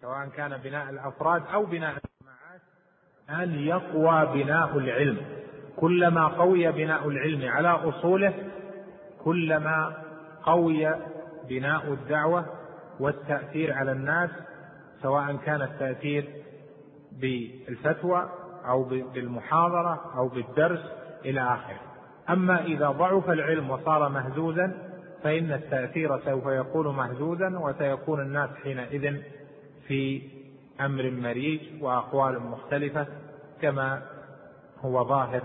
سواء كان بناء الأفراد أو بناء الجماعات أن يقوى بناء العلم. كلما قوي بناء العلم على أصوله كلما قوي بناء الدعوة والتأثير على الناس سواء كان التأثير بالفتوى أو بالمحاضرة أو بالدرس إلى آخره. أما إذا ضعف العلم وصار مهزوزا فإن التأثير سوف يكون مهزوزا وسيكون الناس حينئذ في أمر مريج وأقوال مختلفة كما هو ظاهر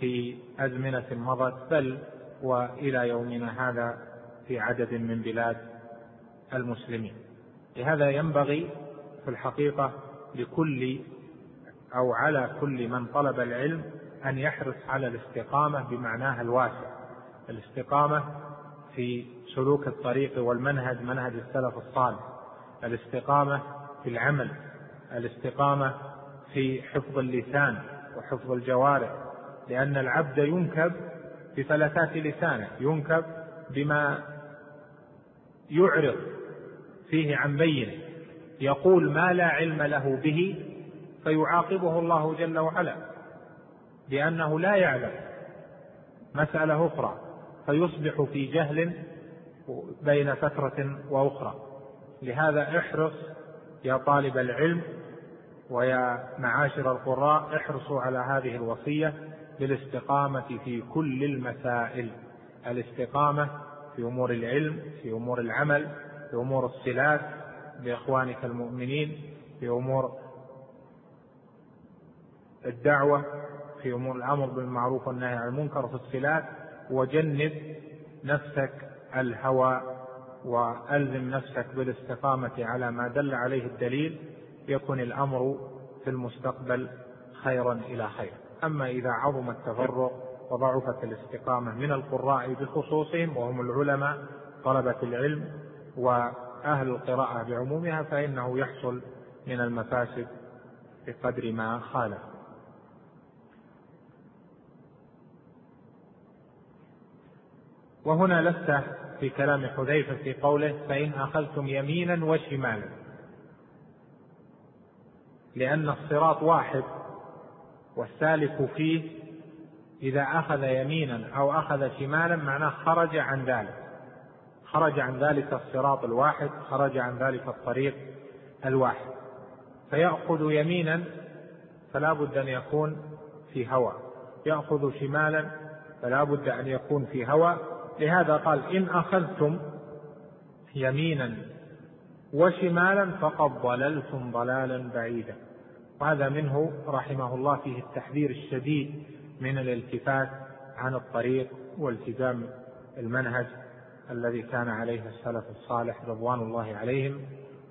في أزمنة مضت بل وإلى يومنا هذا في عدد من بلاد المسلمين. لهذا ينبغي في الحقيقة لكل أو على كل من طلب العلم أن يحرص على الاستقامة بمعناها الواسع. الاستقامة في سلوك الطريق والمنهج منهج السلف الصالح. الاستقامة في العمل الاستقامة في حفظ اللسان وحفظ الجوارح لأن العبد ينكب بفلتات لسانه ينكب بما يعرض فيه عن بينه يقول ما لا علم له به فيعاقبه الله جل وعلا بأنه لا يعلم مسألة أخرى فيصبح في جهل بين فترة وأخرى. لهذا احرص يا طالب العلم ويا معاشر القراء احرصوا على هذه الوصية بالاستقامة في كل المسائل. الاستقامة في أمور العلم في أمور العمل في أمور الصلات بإخوانك المؤمنين في أمور الدعوة في أمور الأمر بالمعروف والنهي عن المنكر في الصلات وجنب نفسك الهوى وألزم نفسك بالاستقامة على ما دل عليه الدليل يكن الأمر في المستقبل خيرا إلى خير. أما إذا عظم التفرق وضعفت الاستقامة من القراء بخصوصهم وهم العلماء طلبة العلم وأهل القراءة بعمومها فإنه يحصل من المفاسد بقدر ما خالف. وهنا لست في كلام حذيفة في قوله فإن أخذتم يمينا وشمالا. لأن الصراط واحد والسالك فيه إذا أخذ يمينا أو أخذ شمالا معناه خرج عن ذلك. خرج عن ذلك الصراط الواحد خرج عن ذلك الطريق الواحد. فيأخذ يمينا فلا بد أن يكون في هوى. يأخذ شمالا فلا بد أن يكون في هوى. لهذا قال إن أخذتم يمينا وشمالا فقد ضللتم ضلالا بعيدا. وهذا منه رحمه الله فيه التحذير الشديد من الالتفات عن الطريق والتزام المنهج الذي كان عليه السلف الصالح رضوان الله عليهم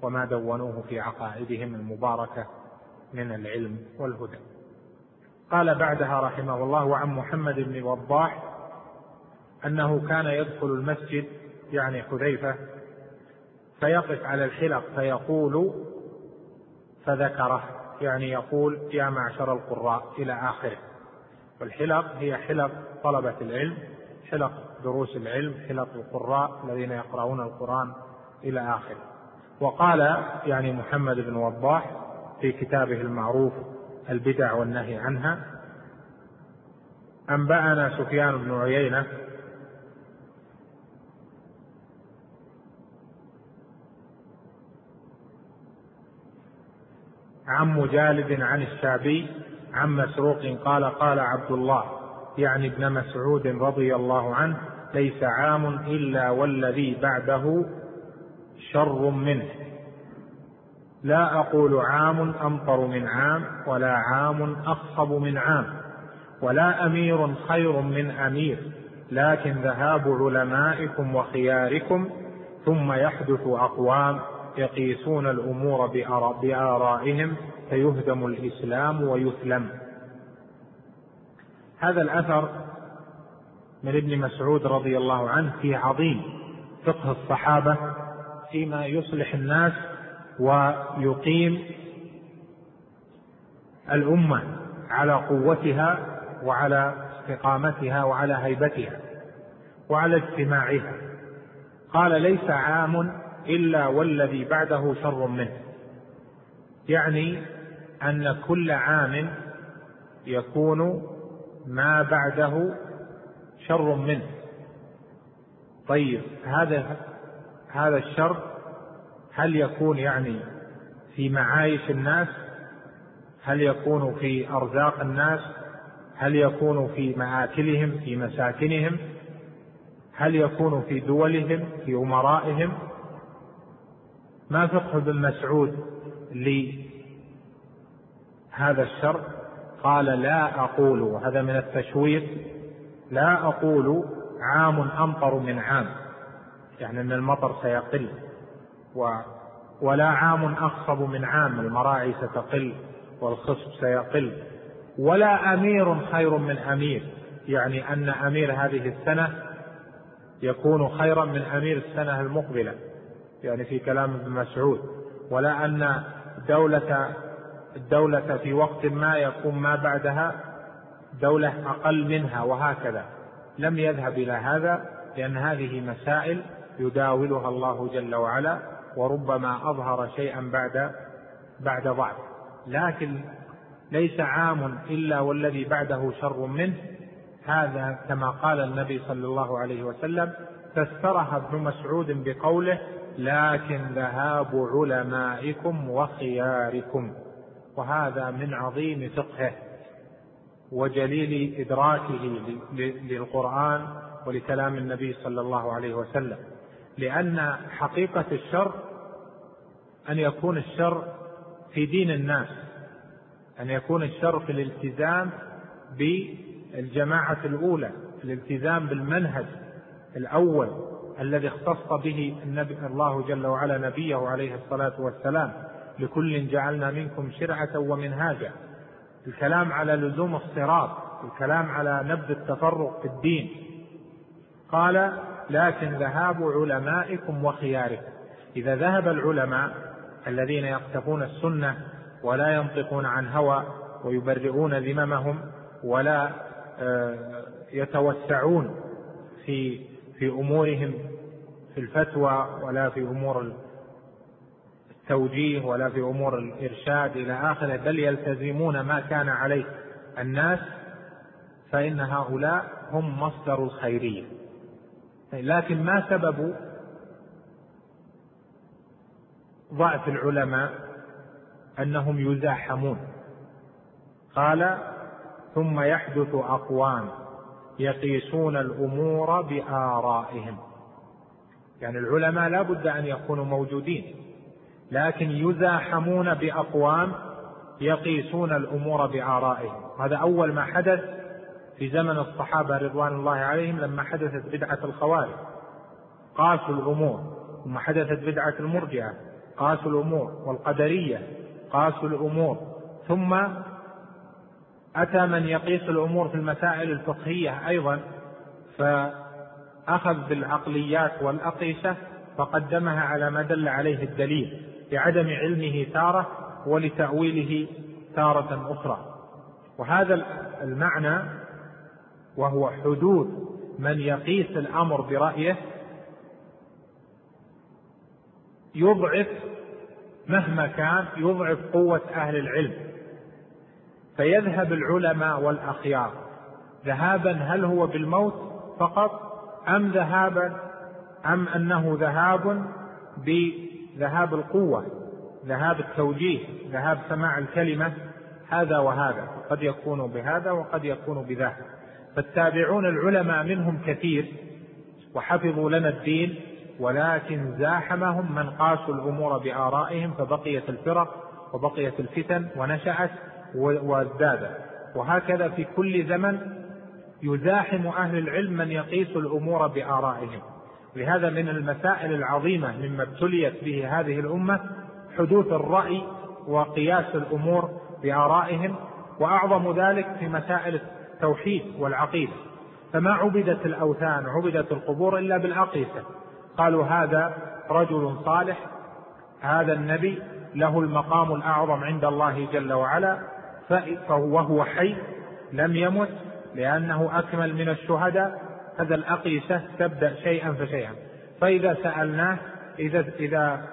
وما دونوه في عقائدهم المباركة من العلم والهدى. قال بعدها رحمه الله وعن محمد بن وضاح أنه كان يدخل المسجد يعني حذيفة فيقف على الحلق فيقول فذكره يعني يقول يا معشر القراء إلى آخره. والحلق هي حلق طلبة العلم حلق دروس العلم حلق القراء الذين يقرؤون القرآن إلى آخره. وقال يعني محمد بن وضاح في كتابه المعروف البدع والنهي عنها أنبأنا سفيان بن عيينة عن مجالد عن الشعبي عن مسروق قال قال عبد الله يعني ابن مسعود رضي الله عنه ليس عام إلا والذي بعده شر منه. لا أقول عام أمطر من عام ولا عام أخصب من عام ولا أمير خير من أمير لكن ذهاب علمائكم وخياركم ثم يحدث أقوام يقيسون الأمور بآرائهم فيهدم الإسلام ويثلم هذا الأثر من ابن مسعود رضي الله عنه فيه عظيم. فقه الصحابة فيما يصلح الناس ويقيم الأمة على قوتها وعلى استقامتها وعلى هيبتها وعلى اجتماعها. قال ليس عام إلا والذي بعده شر منه. يعني أن كل عام يكون ما بعده شر منه. طيب هذا هذا الشر هل يكون يعني في معايش الناس؟ هل يكون في أرزاق الناس؟ هل يكون في مآكلهم في مساكنهم؟ هل يكون في دولهم في أمرائهم؟ ما فقه ابن مسعود لهذا الشر؟ قال لا أقول وهذا من التشويق لا أقول عام أمطر من عام يعني أن المطر سيقل و ولا عام أخصب من عام المراعي ستقل والخصب سيقل ولا أمير خير من أمير يعني أن أمير هذه السنة يكون خيرا من أمير السنة المقبلة. يعني في كلام ابن مسعود ولا أن دولة الدولة في وقت ما يكون ما بعدها دولة أقل منها وهكذا. لم يذهب إلى هذا لأن هذه مسائل يداولها الله جل وعلا وربما أظهر شيئا بعد بعد ضعف. لكن ليس عام إلا والذي بعده شر منه. هذا كما قال النبي صلى الله عليه وسلم فسرها ابن مسعود بقوله لكن ذهاب علمائكم وخياركم وهذا من عظيم فقهه وجليل إدراكه للقرآن ولكلام النبي صلى الله عليه وسلم. لأن حقيقة الشر أن يكون الشر في دين الناس أن يكون الشر في الالتزام بالجماعة الأولى الالتزام بالمنهج الأول الذي اختص به النبي الله جل وعلا نبيه عليه الصلاة والسلام. لكل جعلنا منكم شرعة ومنهاجا. الكلام على لزوم الصراط الكلام على نبذ التفرق في الدين. قال لكن ذهاب علمائكم وخياركم. إذا ذهب العلماء الذين يقتفون السنة ولا ينطقون عن هوى ويبرئون ذممهم ولا آه، يتوسعون في في أمورهم في الفتوى ولا في أمور التوجيه ولا في أمور الإرشاد إلى آخره بل يلتزمون ما كان عليه الناس فإن هؤلاء هم مصدر الخيرية. لكن ما سبب ضعف العلماء؟ أنهم يزاحمون. قال ثم يحدث أقوام. يقيسون الأمور بآرائهم. يعني العلماء لا بد أن يكونوا موجودين لكن يزاحمون بأقوام يقيسون الأمور بآرائهم. هذا أول ما حدث في زمن الصحابة رضوان الله عليهم لما حدثت بدعة الخوارج. قاسوا الأمور ثم حدثت بدعة المرجئة قاسوا الأمور والقدرية قاسوا الأمور ثم أتى من يقيس الأمور في المسائل الفقهية أيضا فأخذ بالعقليات والأقيسة فقدمها على ما دل عليه الدليل لعدم علمه تارة ولتأويله تارة أخرى. وهذا المعنى وهو حدوث من يقيس الأمر برأيه يضعف مهما كان يضعف قوة أهل العلم. فيذهب العلماء والأخيار. ذهابا هل هو بالموت فقط أم ذهابا أم أنه ذهاب بذهاب القوة ذهاب التوجيه ذهاب سماع الكلمة هذا وهذا قد يكون بهذا وقد يكون بذاك. فالتابعون العلماء منهم كثير وحفظوا لنا الدين ولكن زاحمهم من قاسوا الأمور بآرائهم فبقيت الفرق وبقيت الفتن ونشأت وازدادت وهكذا في كل زمن يزاحم أهل العلم من يقيس الأمور بآرائهم. لهذا من المسائل العظيمة مما ابتليت به هذه الأمة حدوث الرأي وقياس الأمور بآرائهم وأعظم ذلك في مسائل التوحيد والعقيدة. فما عبدت الأوثان عبدت القبور إلا بالاقيسه قالوا هذا رجل صالح هذا النبي له المقام الأعظم عند الله جل وعلا وهو حي لم يمت لأنه أكمل من الشهداء. هذا الأقيسة تبدأ شيئا فشيئا. فإذا سألناه إذا إذا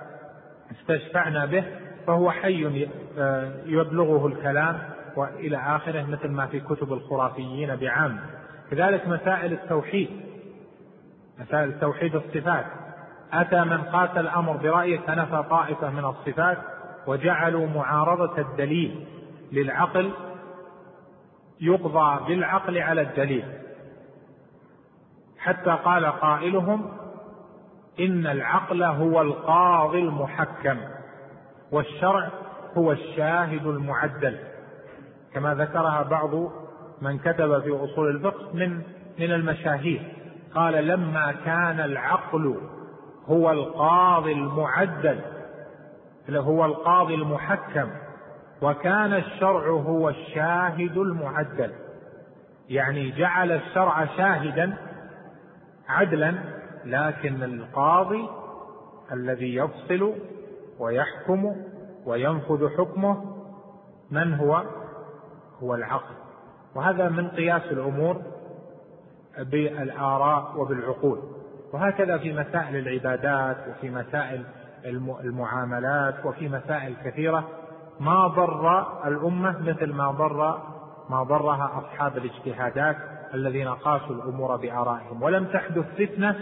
استشفعنا به فهو حي آه، يبلغه الكلام وإلى آخره مثل ما في كتب الخرافيين بعام. كذلك مسائل التوحيد مسائل توحيد الصفات. أتى من قاس الأمر برأيه فنفى طائفة من الصفات وجعلوا معارضة الدليل. للعقل يقضى بالعقل على الدليل. حتى قال قائلهم إن العقل هو القاضي المحكم والشرع هو الشاهد المعدل. كما ذكرها بعض من كتب في أصول الفقه من من المشاهير. قال لما كان العقل هو القاضي المعدل هو القاضي المحكم وكان الشرع هو الشاهد المعدل. يعني جعل الشرع شاهدا عدلا لكن القاضي الذي يفصل ويحكم وينفذ حكمه من هو؟ هو العقل. وهذا من قياس الأمور بالآراء وبالعقول. وهكذا في مسائل العبادات وفي مسائل المعاملات وفي مسائل كثيرة. ما ضر الأمة مثل ما ضر ما ضرها أصحاب الاجتهادات الذين قاسوا الأمور بآرائهم. ولم تحدث فتنة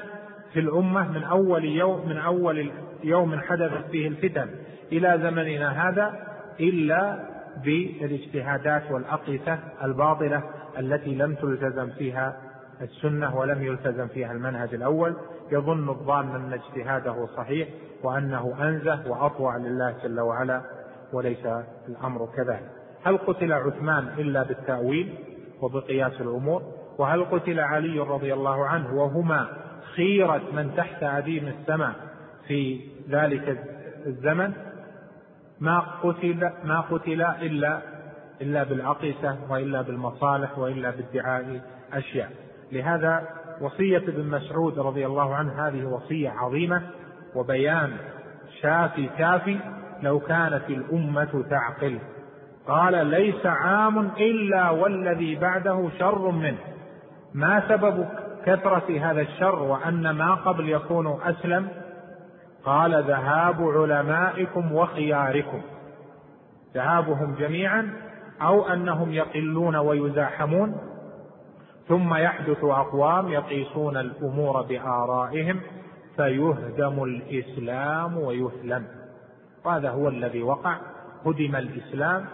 في الأمة من أول يوم من أول يوم حدثت فيه الفتن إلى زمننا هذا إلا بالاجتهادات والاقيسه الباطلة التي لم تلتزم فيها السنة ولم يلتزم فيها المنهج الأول. يظن الظان أن اجتهاده صحيح وأنه أنزه وأطوع لله جل وعلا. وليس الأمر كذلك. هل قتل عثمان إلا بالتأويل وبقياس الأمور؟ وهل قتل علي رضي الله عنه وهما خيرة من تحت أديم السماء في ذلك الزمن؟ ما قتل ما قتل إلا إلا بالعقيسة وإلا بالمصالح وإلا بادعاء أشياء. لهذا وصية ابن مسعود رضي الله عنه هذه وصية عظيمة وبيان شافي كافي لو كانت الأمة تعقل. قال ليس عام إلا والذي بعده شر منه. ما سبب كثرة هذا الشر وأن ما قبل يكون أسلم؟ قال ذهاب علمائكم وخياركم. ذهابهم جميعا أو أنهم يقلون ويزاحمون؟ ثم يحدث أقوام يقيسون الأمور بآرائهم فيهدم الإسلام ويهلم وهذا هو الذي وقع. هدم الإسلام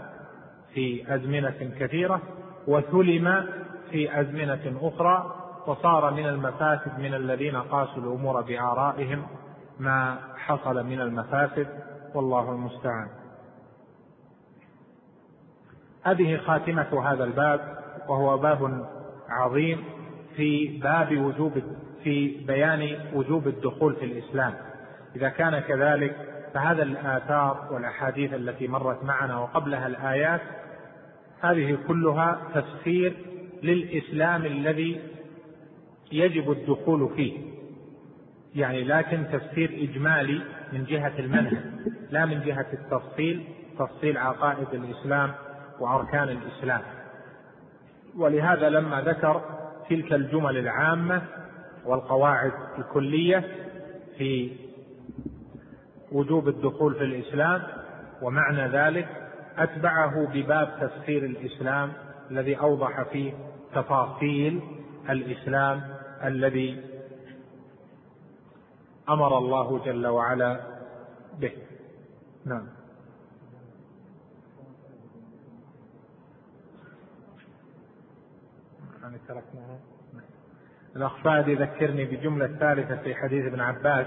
في أزمنة كثيرة وثلم في أزمنة أخرى وصار من المفاسد من الذين قاسوا الأمور بآرائهم ما حصل من المفاسد. والله المستعان. هذه خاتمة هذا الباب وهو باب عظيم في باب وجوب في بيان وجوب الدخول في الإسلام. إذا كان كذلك فهذا الآثار والأحاديث التي مرت معنا وقبلها الآيات هذه كلها تفسير للإسلام الذي يجب الدخول فيه. يعني لكن تفسير إجمالي من جهة المنهج لا من جهة التفصيل تفصيل عقائد الإسلام وأركان الإسلام. ولهذا لما ذكر تلك الجمل العامة والقواعد الكلية في وجوب الدخول في الإسلام ومعنى ذلك أتبعه بباب تفسير الإسلام الذي أوضح فيه تفاصيل الإسلام الذي أمر الله جل وعلا به. نعم. يعني تركناها. الأخ يذكرني بجملة ثالثة في حديث ابن عباس.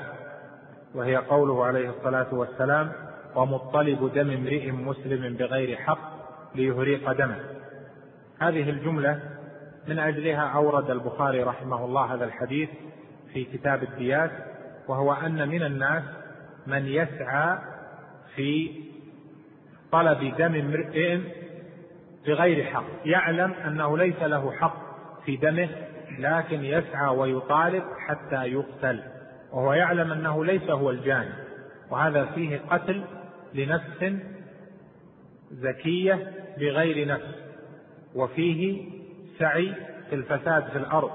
وهي قوله عليه الصلاة والسلام ومطلب دم امرئ مسلم بغير حق ليهريق دمه. هذه الجملة من أجلها أورد البخاري رحمه الله هذا الحديث في كتاب الديات وهو أن من الناس من يسعى في طلب دم امرئ بغير حق. يعلم أنه ليس له حق في دمه لكن يسعى ويطالب حتى يقتل. وهو يعلم أنه ليس هو الجاني وهذا فيه قتل لنفس زكية بغير نفس وفيه سعي في الفساد في الأرض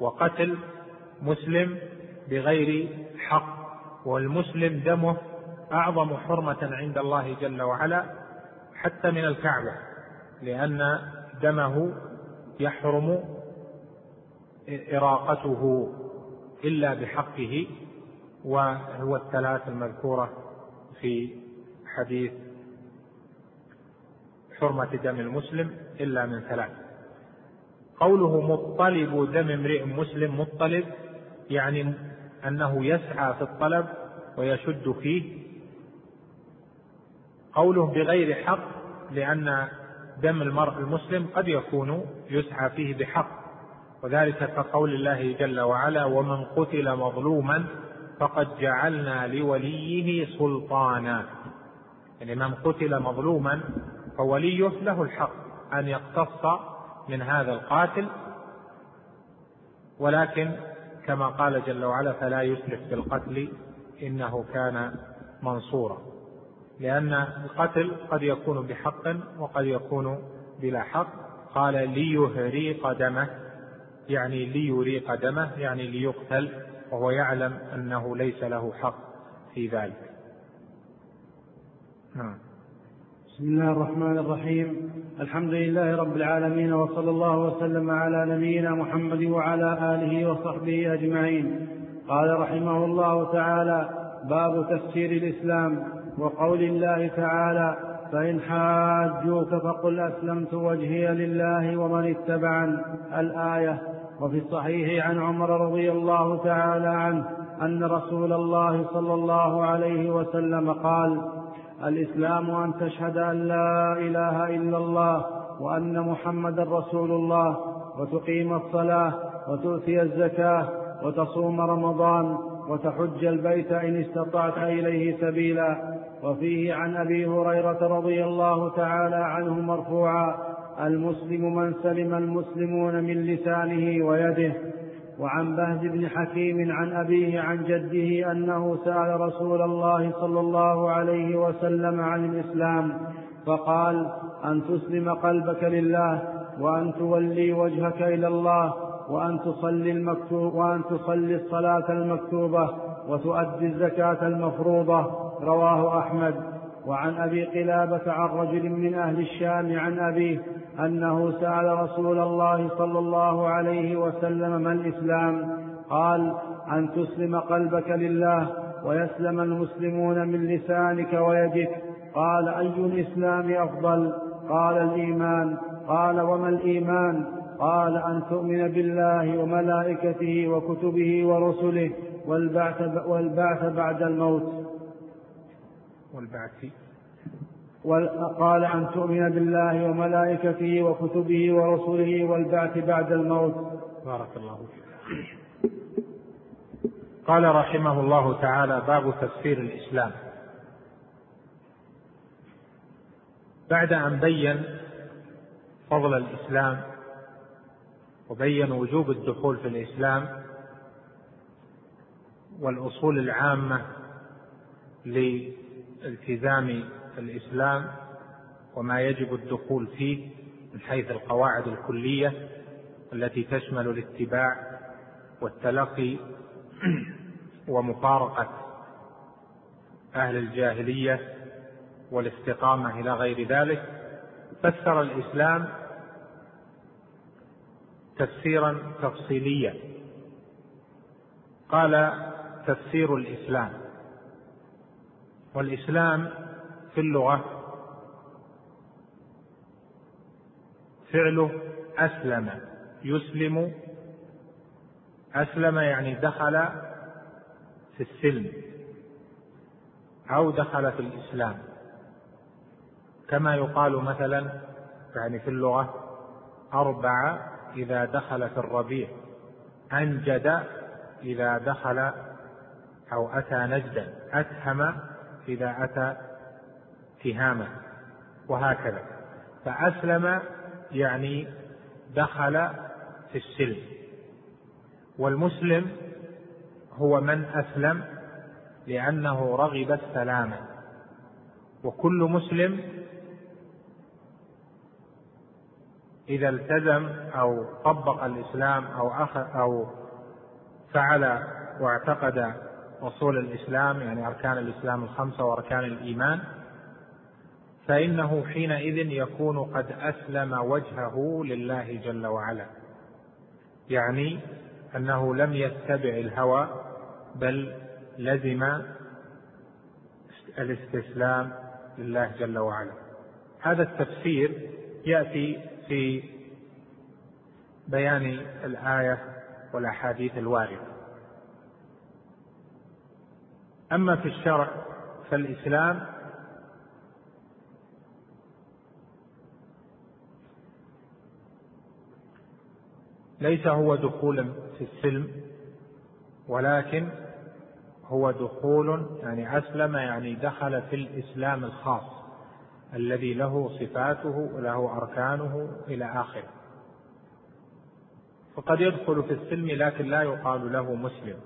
وقتل مسلم بغير حق والمسلم دمه أعظم حرمة عند الله جل وعلا حتى من الكعبة لأن دمه يحرم إراقته. إلا بحقه وهو الثلاث المذكورة في حديث حرمة دم المسلم إلا من ثلاث. قوله مطلب دم امرئ مسلم مطلب يعني أنه يسعى في الطلب ويشد فيه. قوله بغير حق لأن دم المرء المسلم قد يكون يسعى فيه بحق. وذلك كقول الله جل وعلا ومن قتل مظلوما فقد جعلنا لوليه سلطانا. يعني من قتل مظلوما فوليه له الحق أن يقتص من هذا القاتل ولكن كما قال جل وعلا فلا يسرف بالقتل إنه كان منصورا. لأن القتل قد يكون بحق وقد يكون بلا حق. قال ليهريق دمه. يعني ليريق دمه يعني ليقتل وهو يعلم أنه ليس له حق في ذلك. نعم. بسم الله الرحمن الرحيم. الحمد لله رب العالمين وصلى الله وسلم على نبينا محمد وعلى آله وصحبه أجمعين. قال رحمه الله تعالى باب تفسير الإسلام وقول الله تعالى فإن حاجوك فقل أسلمت وجهي لله ومن اتبعن. الآية وفي الصحيح عن عمر رضي الله تعالى عنه أن رسول الله صلى الله عليه وسلم قال الإسلام أن تشهد أن لا إله إلا الله وأن محمدا رسول الله وتقيم الصلاة وتؤتي الزكاة وتصوم رمضان وتحج البيت إن استطعت إليه سبيلا. وفيه عن أبي هريرة رضي الله تعالى عنه مرفوعا المسلم من سلم المسلمون من لسانه ويده وعن بهز بن حكيم عن أبيه عن جده أنه سأل رسول الله صلى الله عليه وسلم عن الإسلام فقال أن تسلم قلبك لله وأن تولي وجهك إلى الله وأن تصلي المكتوب وأن تصلي الصلاة المكتوبة وتؤدي الزكاة المفروضة رواه أحمد. وعن أبي قلابة عن رجل من أهل الشام عن أبيه أنه سأل رسول الله صلى الله عليه وسلم ما الإسلام؟ قال أن تسلم قلبك لله ويسلم المسلمون من لسانك ويدك. قال أي الإسلام أفضل؟ قال الإيمان. قال وما الإيمان؟ قال أن تؤمن بالله وملائكته وكتبه ورسله والبعث, والبعث بعد الموت. والبعث قال أن تؤمن بالله وملائكته وكتبه ورسله والبعث بعد الموت. بارك الله قال رحمه الله تعالى باب تفسير الإسلام. بعد أن بين فضل الإسلام وبين وجوب الدخول في الإسلام والأصول العامة لالتزام الإسلام وما يجب الدخول فيه من حيث القواعد الكلية التي تشمل الاتباع والتلقي ومفارقة أهل الجاهلية والاستقامة إلى غير ذلك فسر الإسلام تفسيرا تفصيليا. قال تفسير الإسلام والإسلام في اللغة. فعله أسلم. يسلم. أسلم يعني دخل في السلم. أو دخل في الإسلام. كما يقال مثلا يعني في اللغة أربع إذا دخل في الربيع. أنجد إذا دخل أو أتى نجدا. أتهم إذا أتى تهامة وهكذا. فأسلم يعني دخل في السلم. والمسلم هو من أسلم لأنه رغب السلامة وكل مسلم إذا التزم أو طبق الإسلام أو أخذ أو فعل واعتقد أصول الإسلام يعني أركان الإسلام الخمسة وأركان الإيمان فإنه حينئذ يكون قد أسلم وجهه لله جل وعلا. يعني أنه لم يتبع الهوى بل لزم الاستسلام لله جل وعلا. هذا التفسير يأتي في بيان الآية والأحاديث الواردة. أما في الشرع فالإسلام ليس هو دخول في السلم ولكن هو دخول يعني أسلم يعني دخل في الإسلام الخاص الذي له صفاته وله أركانه إلى آخره. فقد يدخل في السلم لكن لا يقال له مسلم.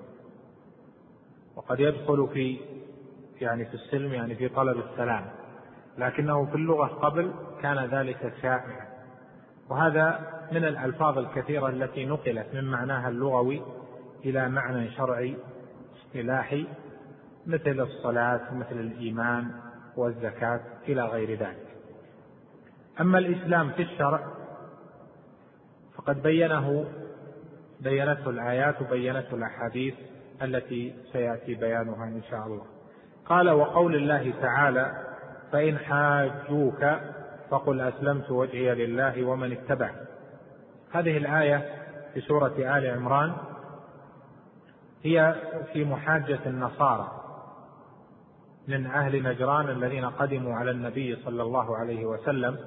وقد يدخل في يعني في السلم يعني في طلب السلام. لكنه في اللغة قبل كان ذلك شائعا. وهذا من الألفاظ الكثيرة التي نقلت من معناها اللغوي إلى معنى شرعي اصطلاحي مثل الصلاة مثل الإيمان والزكاة إلى غير ذلك. أما الإسلام في الشرع فقد بينه بينته الآيات وبينته الأحاديث التي سيأتي بيانها إن شاء الله. قال وقول الله تعالى فإن حاجوك فقل أسلمت وجهي لله ومن اتبع هذه الآية في سورة آل عمران هي في محاجة النصارى من أهل نجران الذين قدموا على النبي صلى الله عليه وسلم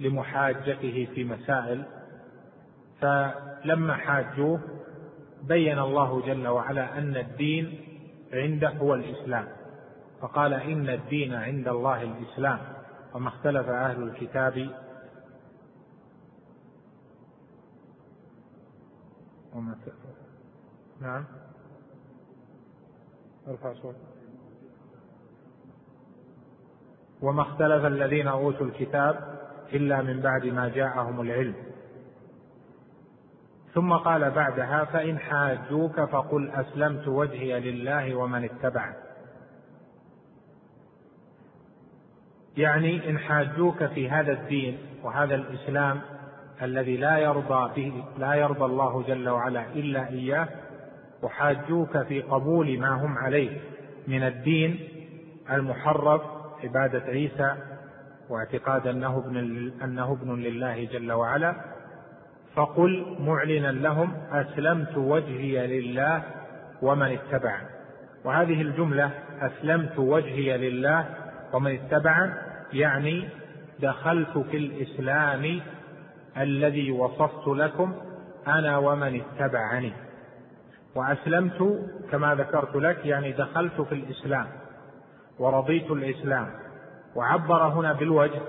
لمحاجته في مسائل فلما حاجوه بين الله جل وعلا أن الدين عنده هو الإسلام فقال إن الدين عند الله الإسلام. وما اختلف أهل الكتاب وما نعم. أرفع صوت وما اختلف الذين أوتوا الكتاب إلا من بعد ما جاءهم العلم. ثم قال بعدها فإن حاجوك فقل أسلمت وجهي لله ومن اتبعني يعني إن حاجوك في هذا الدين وهذا الإسلام الذي لا يرضى به لا يرضى الله جل وعلا إلا إياه وحاجوك في قبول ما هم عليه من الدين المحرف عبادة عيسى واعتقاد أنه ابن أنه ابن لله جل وعلا. فقل معلنا لهم أسلمت وجهي لله ومن اتبعني. وهذه الجملة أسلمت وجهي لله ومن اتبعني يعني دخلت في الإسلام الذي وصفت لكم أنا ومن اتبعني. وأسلمت كما ذكرت لك يعني دخلت في الإسلام ورضيت الإسلام. وعبر هنا بالوجه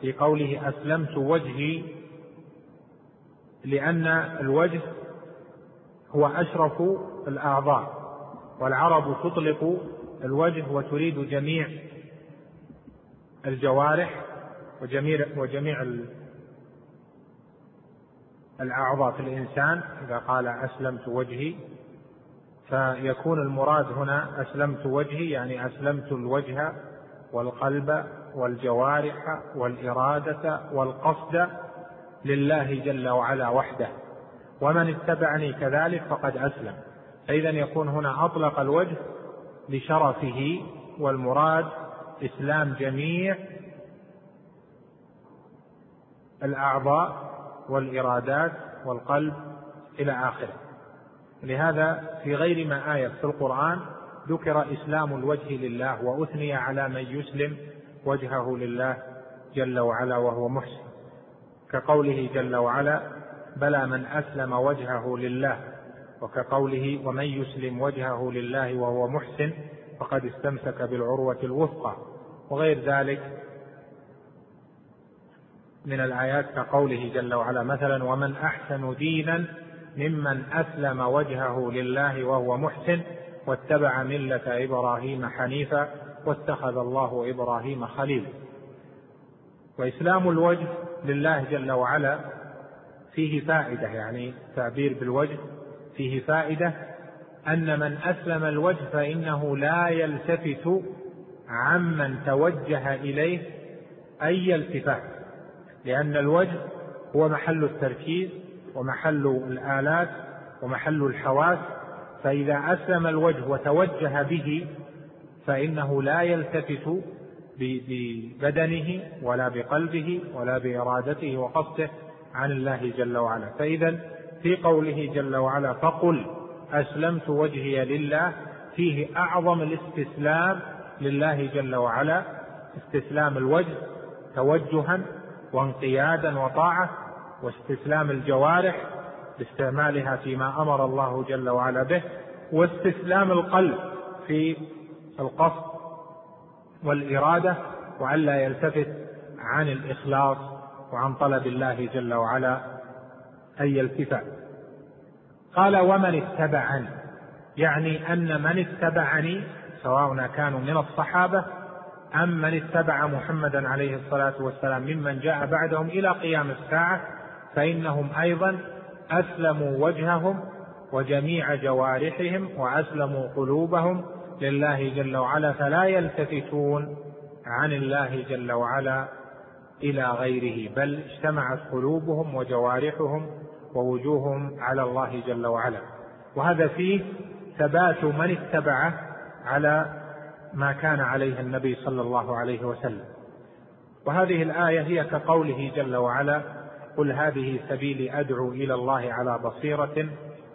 في قوله أسلمت وجهي لأن الوجه هو أشرف الأعضاء والعرب تطلق الوجه وتريد جميع الجوارح وجميع وجميع الأعضاء في الإنسان إذا قال أسلمت وجهي فيكون المراد هنا أسلمت وجهي يعني أسلمت الوجه والقلب والجوارح والإرادة والقصد لله جل وعلا وحده. ومن اتبعني كذلك فقد أسلم. فإذا يكون هنا أطلق الوجه لشرفه والمراد إسلام جميع الأعضاء والإرادات والقلب إلى آخره. لهذا في غير ما آية في القرآن ذكر إسلام الوجه لله وأثني على من يسلم وجهه لله جل وعلا وهو محسن. كقوله جل وعلا بلى من أسلم وجهه لله وكقوله ومن يسلم وجهه لله وهو محسن فقد استمسك بالعروة الوثقى وغير ذلك من الآيات كقوله جل وعلا مثلا ومن أحسن دينا ممن أسلم وجهه لله وهو محسن واتبع ملة إبراهيم حنيفا واتخذ الله إبراهيم خليلا وإسلام الوجه لله جل وعلا فيه فائدة يعني تعبير بالوجه فيه فائدة أن من أسلم الوجه فإنه لا يلتفت عمن توجه إليه أي التفات لأن الوجه هو محل التركيز ومحل الآلات ومحل الحواس فإذا أسلم الوجه وتوجه به فإنه لا يلتفت ببدنه ولا بقلبه ولا بإرادته وقصده عن الله جل وعلا. فإذا في قوله جل وعلا فقل أسلمت وجهي لله. فيه أعظم الاستسلام لله جل وعلا. استسلام الوجه توجها وانقيادا وطاعة واستسلام الجوارح باستعمالها فيما أمر الله جل وعلا به واستسلام القلب في القصد والإرادة وألا يلتفت عن الإخلاص وعن طلب الله جل وعلا أي التفات. قال ومن اتبعني يعني أن من اتبعني سواء كانوا من الصحابة أم من اتبع محمدا عليه الصلاة والسلام ممن جاء بعدهم إلى قيام الساعة فإنهم أيضا أسلموا وجههم وجميع جوارحهم وأسلموا قلوبهم لله جل وعلا فلا يلتفتون عن الله جل وعلا إلى غيره بل اجتمعت قلوبهم وجوارحهم ووجوههم على الله جل وعلا. وهذا فيه ثبات من اتبعه على ما كان عليه النبي صلى الله عليه وسلم. وهذه الآية هي كقوله جل وعلا قل هذه سبيلي أدعو إلى الله على بصيرة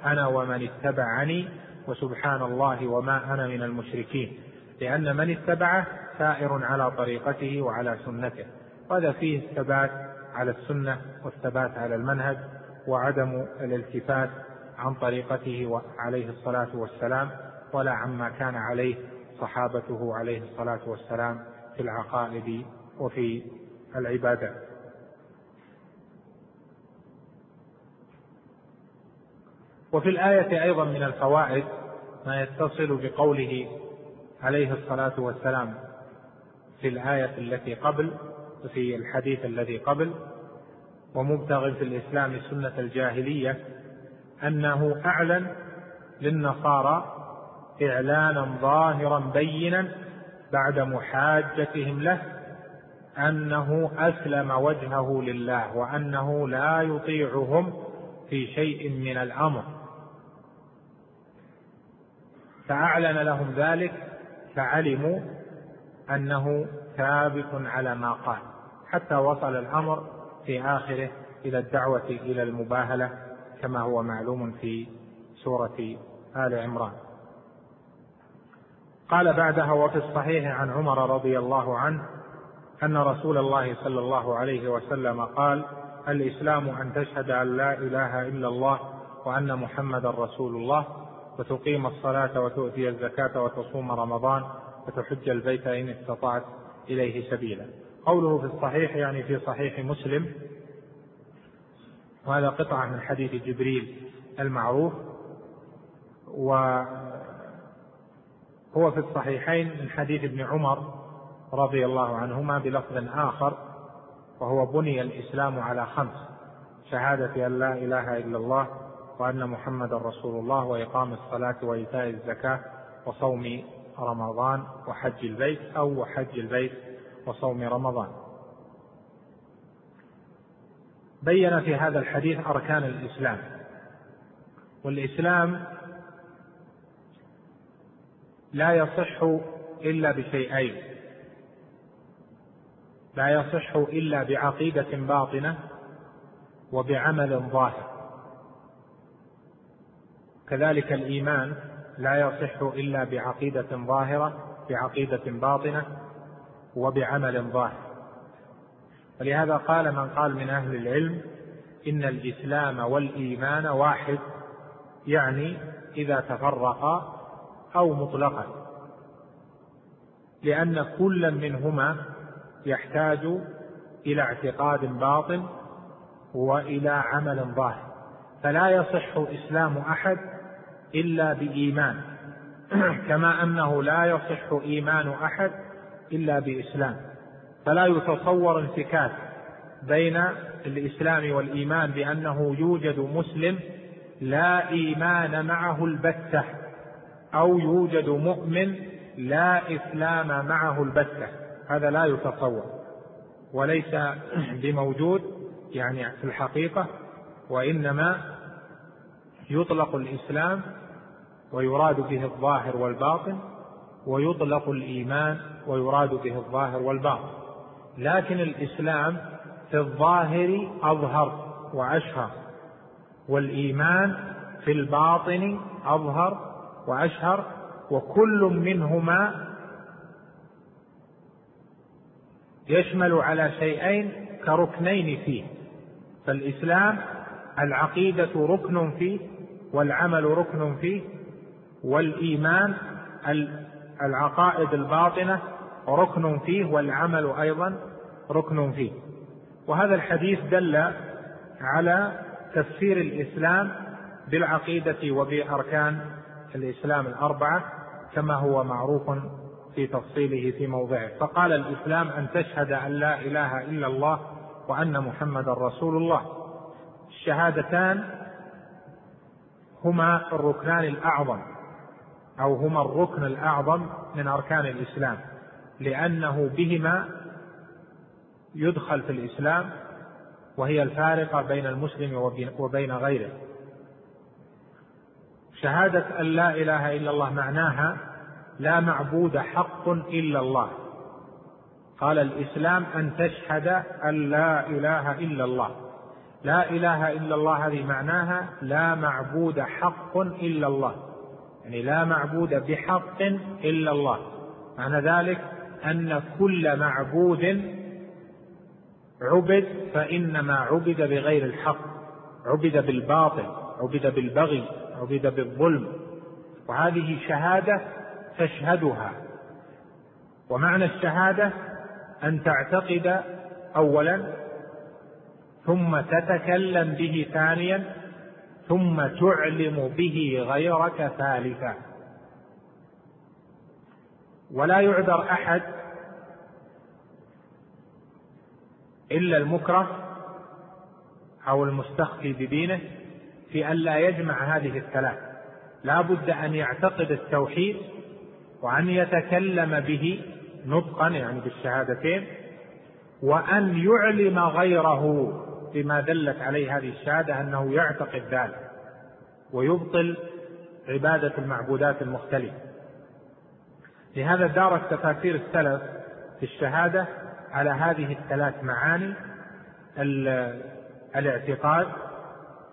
أنا ومن اتبعني وسبحان الله وما أنا من المشركين. لأن من اتبعه سائر على طريقته وعلى سنته. وهذا فيه الثبات على السنة والثبات على المنهج. وعدم الالتفات عن طريقته عليه الصلاة والسلام ولا عما كان عليه صحابته عليه الصلاة والسلام في العقائد وفي العبادات وفي الآية أيضا من الفوائد ما يتصل بقوله عليه الصلاة والسلام في الآية التي قبل وفي الحديث الذي قبل ومبتغ في الإسلام سنة الجاهلية أنه أعلن للنصارى إعلانا ظاهرا بينا بعد محاجتهم له أنه أسلم وجهه لله وأنه لا يطيعهم في شيء من الأمر. فأعلن لهم ذلك فعلموا أنه ثابت على ما قال. حتى وصل الأمر في آخره إلى الدعوة إلى المباهلة كما هو معلوم في سورة آل عمران. قال بعدها وفي الصحيح عن عمر رضي الله عنه أن رسول الله صلى الله عليه وسلم قال الإسلام أن تشهد أن لا إله إلا الله وأن محمدا رسول الله وتقيم الصلاة وتؤتي الزكاة وتصوم رمضان وتحج البيت إن استطعت إليه سبيلا. قوله في الصحيح يعني في صحيح مسلم وهذا قطعة من حديث جبريل المعروف وهو في الصحيحين من حديث ابن عمر رضي الله عنهما بلفظ آخر وهو بني الإسلام على خمس شهادة أن لا إله إلا الله وأن محمدا رسول الله وإقام الصلاة وإيتاء الزكاة وصوم رمضان وحج البيت أو وحج البيت وصوم رمضان. بين في هذا الحديث أركان الإسلام. والإسلام لا يصح إلا بشيئين. لا يصح إلا بعقيدة باطنة وبعمل ظاهر. كذلك الإيمان لا يصح إلا بعقيدة ظاهرة بعقيدة باطنة وبعمل ظاهر. ولهذا قال من قال من أهل العلم إن الإسلام والإيمان واحد يعني إذا تفرقا أو مطلقا. لأن كل منهما يحتاج إلى اعتقاد باطن وإلى عمل ظاهر. فلا يصح إسلام أحد إلا بإيمان. كما أنه لا يصح إيمان أحد إلا بإسلام. فلا يتصور انفكاك بين الإسلام والإيمان بأنه يوجد مسلم لا إيمان معه البتة أو يوجد مؤمن لا إسلام معه البتة. هذا لا يتصور وليس بموجود يعني في الحقيقة وإنما يطلق الإسلام ويراد به الظاهر والباطن ويطلق الإيمان ويراد به الظاهر والباطن. لكن الإسلام في الظاهر أظهر وأشهر والإيمان في الباطن أظهر وأشهر وكل منهما يشمل على شيئين كركنين فيه. فالإسلام العقيدة ركن فيه والعمل ركن فيه والإيمان العقائد الباطنة ركن فيه والعمل أيضا ركن فيه. وهذا الحديث دل على تفسير الإسلام بالعقيدة وبأركان الإسلام الأربعة كما هو معروف في تفصيله في موضعه. فقال الإسلام أن تشهد أن لا إله إلا الله وأن محمدا رسول الله. الشهادتان هما الركنان الأعظم أو هما الركن الأعظم من أركان الإسلام. لأنه بهما يدخل في الإسلام وهي الفارقة بين المسلم وبين غيره. شهادة أن لا إله إلا الله معناها لا معبود حق إلا الله. قال الإسلام أن تشهد أن لا إله إلا الله. لا إله إلا الله هذه معناها لا معبود حق إلا الله. يعني لا معبود بحق إلا الله. معنى ذلك أن كل معبود عبد فإنما عبد بغير الحق عبد بالباطل عبد بالبغي عبد بالظلم. وهذه شهادة تشهدها. ومعنى الشهادة أن تعتقد أولا ثم تتكلم به ثانيا ثم تعلم به غيرك ثالثا. ولا يعذر أحد إلا المكره أو المستخفي بدينه في أن لا يجمع هذه الثلاث. لا بد أن يعتقد التوحيد وأن يتكلم به نطقا يعني بالشهادتين وأن يعلم غيره بما دلت عليه هذه الشهادة أنه يعتقد ذلك ويبطل عبادة المعبودات المختلفة. لهذا دارت تفاسير السلف في الشهادة على هذه الثلاث معاني الاعتقاد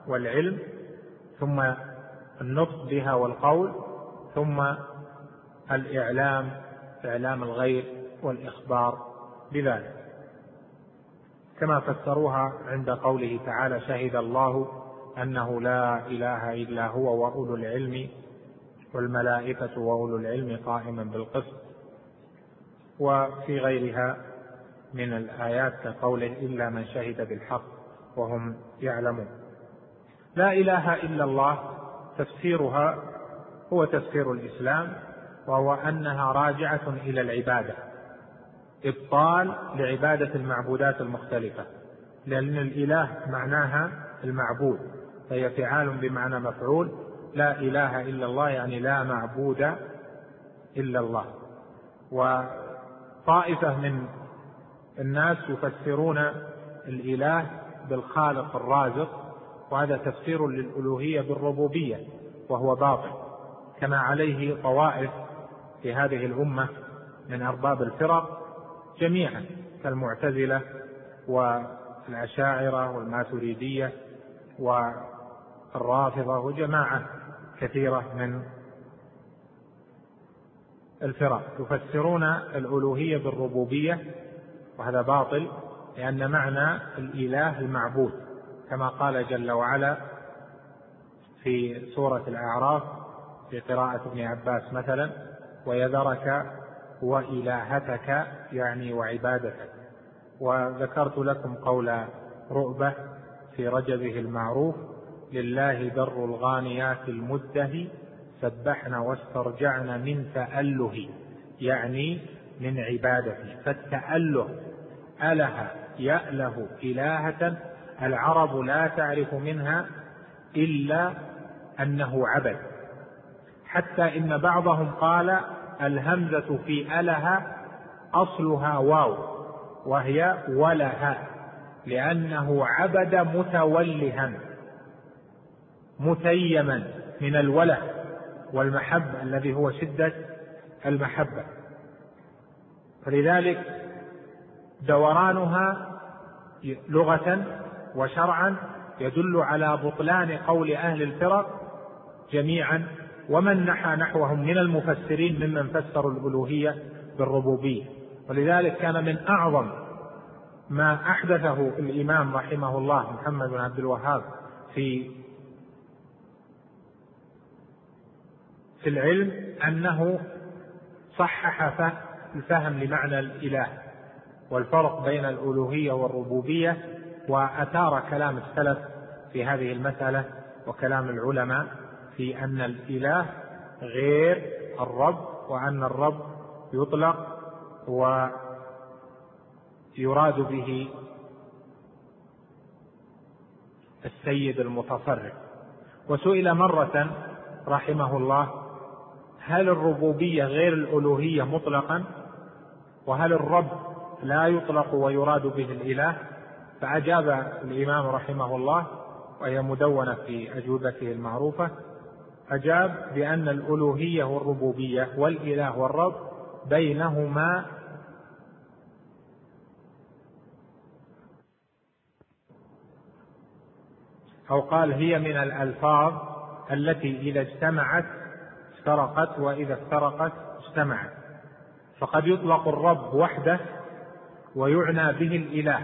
والعلم ثم النطق بها والقول ثم الإعلام إعلام الغير والإخبار بذلك. كما فسروها عند قوله تعالى شهد الله أنه لا إله إلا هو وأولو العلم والملائكة وأولو العلم قائما بالقسط. وفي غيرها من الآيات كقوله إلا من شهد بالحق وهم يعلمون. لا إله إلا الله تفسيرها هو تفسير الإسلام وهو أنها راجعة إلى العبادة. إبطال لعبادة المعبودات المختلفة لأن الإله معناها المعبود فهي فعال بمعنى مفعول لا إله إلا الله يعني لا معبود إلا الله. وطائفة من الناس يفسرون الإله بالخالق الرازق وهذا تفسير للألوهية بالربوبية وهو باطل كما عليه طوائف في هذه الأمة من أرباب الفرق جميعا كالمعتزلة والأشاعرة والماتريدية والرافضة وجماعة. كثيرة من الفرق. يفسرون الألوهية بالربوبية وهذا باطل لأن معنى الإله المعبود كما قال جل وعلا في سورة الأعراف في قراءة ابن عباس مثلا ويذرك وإلهتك يعني وعبادتك وذكرت لكم قول رؤبة في رجبه المعروف لله در الغانيات المده سبحن واسترجعن من تأله يعني من عبادته. فالتأله أله يأله إلهة العرب لا تعرف منها إلا أنه عبد. حتى إن بعضهم قال الهمزة في ألها أصلها واو وهي ولها لأنه عبد متولها. متيما من الوله والمحبة الذي هو شدة المحبة. فلذلك دورانها لغة وشرعا يدل على بطلان قول أهل الفرق جميعا ومن نحى نحوهم من المفسرين ممن فسروا الألوهية بالربوبية. ولذلك كان من أعظم ما أحدثه الإمام رحمه الله محمد بن عبد الوهاب في في العلم أنه صحح الفهم لمعنى الإله والفرق بين الألوهية والربوبية وأثار كلام السلف في هذه المسألة وكلام العلماء في أن الإله غير الرب وأن الرب يطلق ويراد به السيد المتصرف. وسئل مرة رحمه الله هل الربوبية غير الألوهية مطلقا؟ وهل الرب لا يطلق ويراد به الإله؟ فأجاب الإمام رحمه الله وهي مدونة في أجوبته المعروفة أجاب بأن الألوهية والربوبية والإله والرب بينهما أو قال هي من الألفاظ التي إذا اجتمعت افترقت وإذا افترقت اجتمعت. فقد يطلق الرب وحده ويعنى به الإله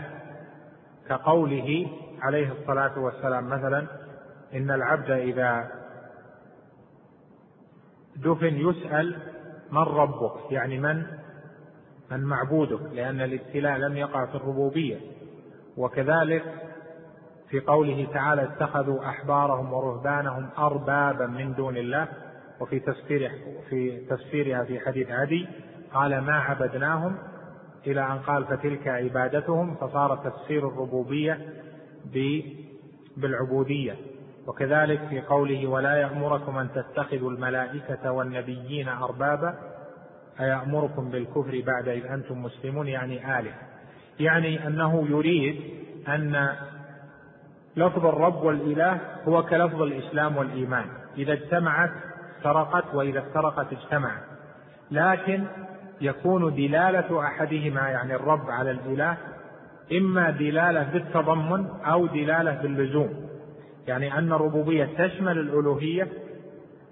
كقوله عليه الصلاة والسلام مثلا إن العبد إذا دفن يسأل من ربك يعني من؟ من معبودك لأن الابتلاء لم يقع في الربوبية. وكذلك في قوله تعالى اتخذوا أحبارهم ورهبانهم أربابا من دون الله. وفي تفسير في تفسيرها في حديث عدي قال ما عبدناهم إلى أن قال فتلك عبادتهم فصار تفسير الربوبية بالعبودية. وكذلك في قوله ولا يأمركم أن تتخذوا الملائكة والنبيين أربابا أيأمركم بالكفر بعد إذ أنتم مسلمون؟ يعني آلهة. يعني أنه يريد أن لفظ الرب والإله هو كلفظ الإسلام والإيمان. إذا اجتمعت افترقت وإذا افترقت اجتمعت لكن يكون دلالة أحدهما يعني الرب على الإله إما دلالة بالتضمن أو دلالة باللزوم. يعني أن الربوبية تشمل الألوهية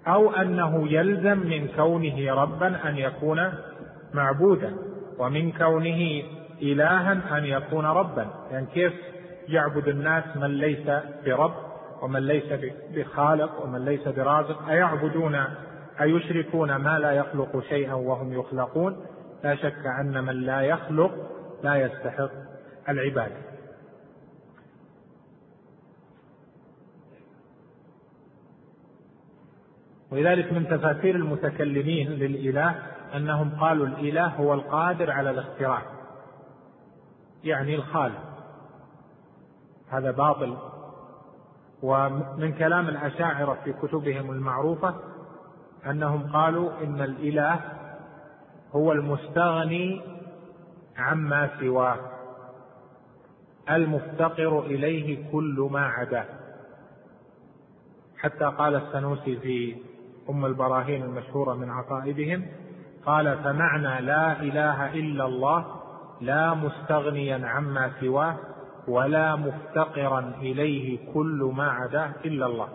أو أنه يلزم من كونه ربا أن يكون معبودا ومن كونه إلها أن يكون ربا. يعني كيف يعبد الناس من ليس برب؟ ومن ليس بخالق ومن ليس برازق أيعبدون أيشركون ما لا يخلق شيئا وهم يخلقون؟ لا شك أن من لا يخلق لا يستحق العبادة. ولذلك من تفاسير المتكلمين للإله أنهم قالوا الإله هو القادر على الاختراع يعني الخالق. هذا باطل. ومن كلام الأشاعرة في كتبهم المعروفة أنهم قالوا إن الإله هو المستغني عما سواه المفتقر إليه كل ما عداه. حتى قال السنوسي في أم البراهين المشهورة من عقائدهم قال فمعنى لا إله إلا الله لا مستغنيا عما سواه ولا مفتقرا إليه كل ما عداه إلا الله.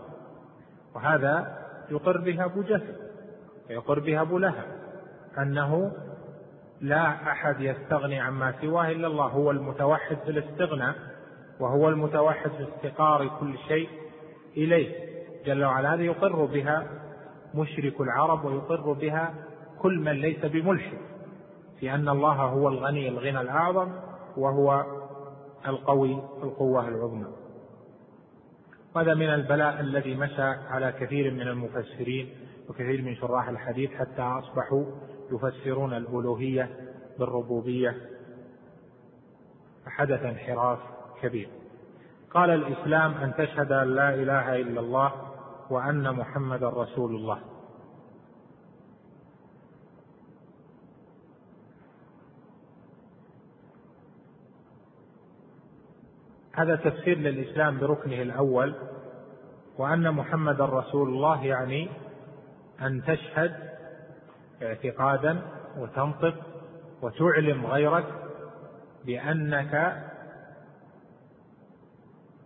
وهذا يقر بها أبو جهل ويقر بها أبو لهب أنه لا أحد يستغني عما سواه إلا الله هو المتوحد في الاستغناء وهو المتوحد في استقار كل شيء إليه. جل وعلا هذه يقر بها مشرك العرب ويقر بها كل من ليس بملحد في أن الله هو الغني الغنى الأعظم وهو القوي القوة العظمى. وهذا من البلاء الذي مشى على كثير من المفسرين وكثير من شراح الحديث حتى أصبحوا يفسرون الألوهية بالربوبية فحدث انحراف كبير. قال الإسلام أن تشهد أن لا إله إلا الله وأن محمدا رسول الله. هذا تفسير للإسلام بركنه الأول وأن محمد رسول الله يعني أن تشهد اعتقادا وتنطق وتعلم غيرك بأنك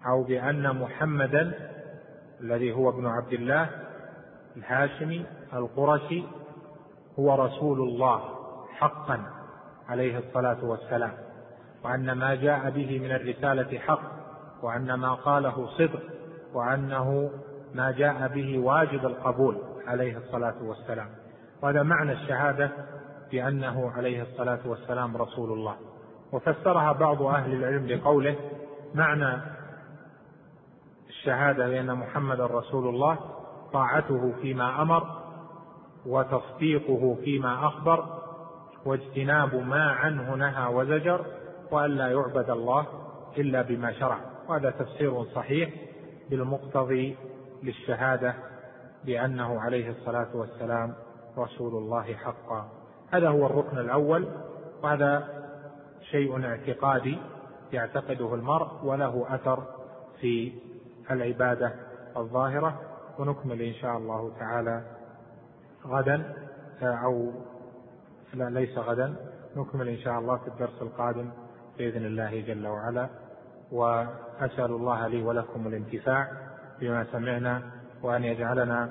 أو بأن محمدا الذي هو ابن عبد الله الهاشمي القرشي هو رسول الله حقا عليه الصلاة والسلام. وأن ما جاء به من الرسالة حق وأن ما قاله صدق وأنه ما جاء به واجب القبول عليه الصلاة والسلام. وهذا معنى الشهادة بأنه عليه الصلاة والسلام رسول الله. وفسرها بعض أهل العلم بقوله معنى الشهادة بأن محمد رسول الله طاعته فيما أمر وتصديقه فيما أخبر واجتناب ما عنه نهى وزجر وأن لا يعبد الله إلا بما شرع. وهذا تفسير صحيح بالمقتضي للشهادة بأنه عليه الصلاة والسلام رسول الله حقا. هذا هو الركن الأول وهذا شيء اعتقادي يعتقده المرء وله أثر في العبادة الظاهرة. ونكمل إن شاء الله تعالى غدا أو لا ليس غدا. نكمل إن شاء الله في الدرس القادم. بإذن الله جل وعلا وأسأل الله لي ولكم الانتفاع بما سمعنا وأن يجعلنا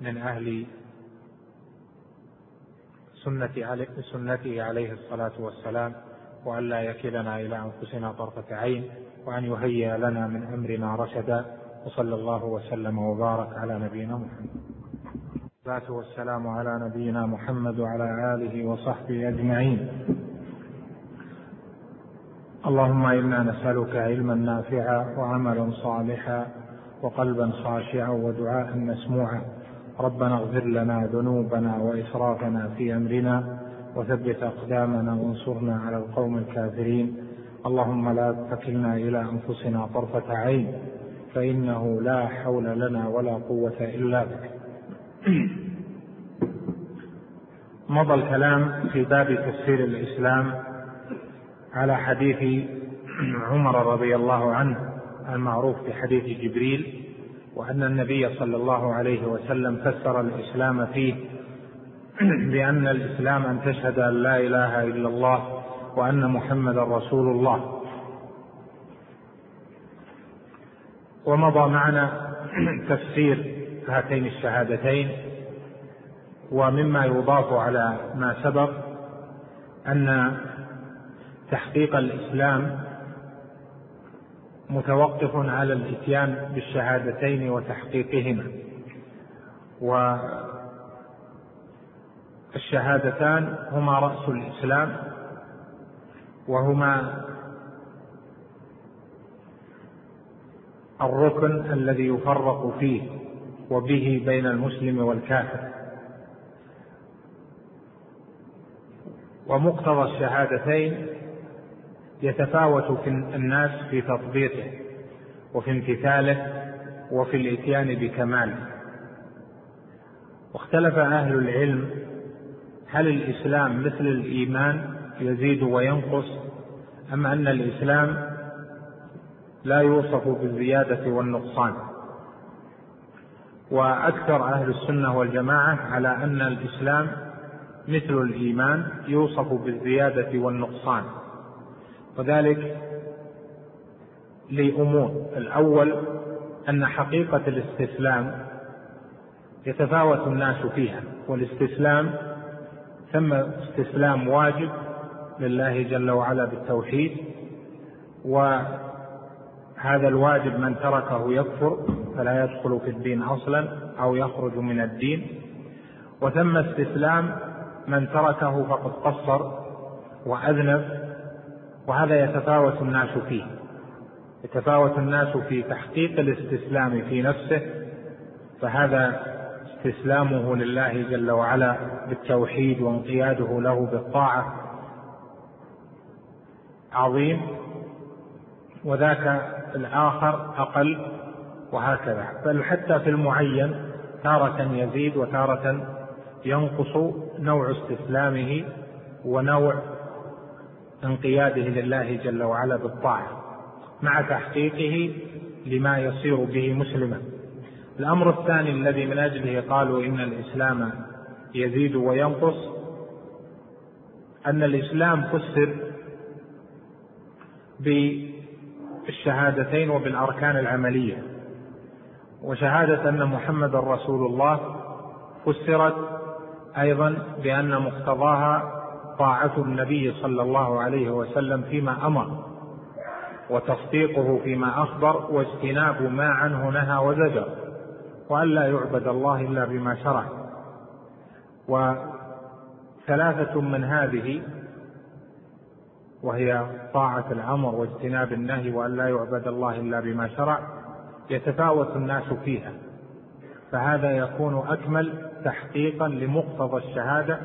من أهل سنة سنته عليه الصلاة والسلام وأن لا يكلنا إلى أنفسنا طرفة عين وأن يهيئ لنا من أمرنا رشدا وصلى الله وسلم وبارك على نبينا محمد. الصلاة والسلام على نبينا محمد وعلى آله وصحبه أجمعين. اللهم إنا نسألك علما نافعا وعملا صالحا وقلبا خاشعا ودعاء مسموعا. ربنا اغفر لنا ذنوبنا وإسرافنا في أمرنا وثبت أقدامنا وانصرنا على القوم الكافرين. اللهم لا تكلنا إلى أنفسنا طرفة عين فإنه لا حول لنا ولا قوة إلا بك. مضى الكلام في باب تفسير الإسلام على حديث عمر رضي الله عنه المعروف بحديث جبريل وأن النبي صلى الله عليه وسلم فسر الإسلام فيه بأن الإسلام أن تشهد أن لا إله إلا الله وأن محمدا رسول الله. ومضى معنا تفسير هاتين الشهادتين ومما يضاف على ما سبق أن تحقيق الإسلام متوقف على الإتيان بالشهادتين وتحقيقهما. والشهادتان هما رأس الإسلام وهما الركن الذي يفرق فيه وبه بين المسلم والكافر. ومقتضى الشهادتين يتفاوت في الناس في تطبيقه وفي امتثاله وفي الاتيان بكماله. واختلف أهل العلم هل الإسلام مثل الإيمان يزيد وينقص أم أن الإسلام لا يوصف بالزيادة والنقصان؟ وأكثر أهل السنة والجماعة على أن الإسلام مثل الإيمان يوصف بالزيادة والنقصان. وذلك لأمور. الأول أن حقيقة الاستسلام يتفاوت الناس فيها والاستسلام ثم استسلام واجب لله جل وعلا بالتوحيد وهذا الواجب من تركه يكفر فلا يدخل في الدين أصلا أو يخرج من الدين. وثم استسلام من تركه فقد قصر وأذنب وهذا يتفاوت الناس فيه. يتفاوت الناس في تحقيق الاستسلام في نفسه فهذا استسلامه لله جل وعلا بالتوحيد وانقياده له بالطاعة عظيم وذاك الآخر أقل وهكذا. بل حتى في المعين تارة يزيد وتارة ينقص نوع استسلامه ونوع انقياده لله جل وعلا بالطاعة مع تحقيقه لما يصير به مسلما. الأمر الثاني الذي من أجله قالوا إن الإسلام يزيد وينقص أن الإسلام فسر بالشهادتين وبالأركان العملية. وشهادة أن محمد رسول الله فسرت أيضا بأن مقتضاها طاعة النبي صلى الله عليه وسلم فيما أمر وتصديقه فيما أخبر واجتناب ما عنه نهى وزجر وأن لا يعبد الله إلا بما شرع. وثلاثة من هذه وهي طاعة الأمر واجتناب النهي وأن لا يعبد الله إلا بما شرع يتفاوت الناس فيها. فهذا يكون أكمل تحقيقا لمقتضى الشهادة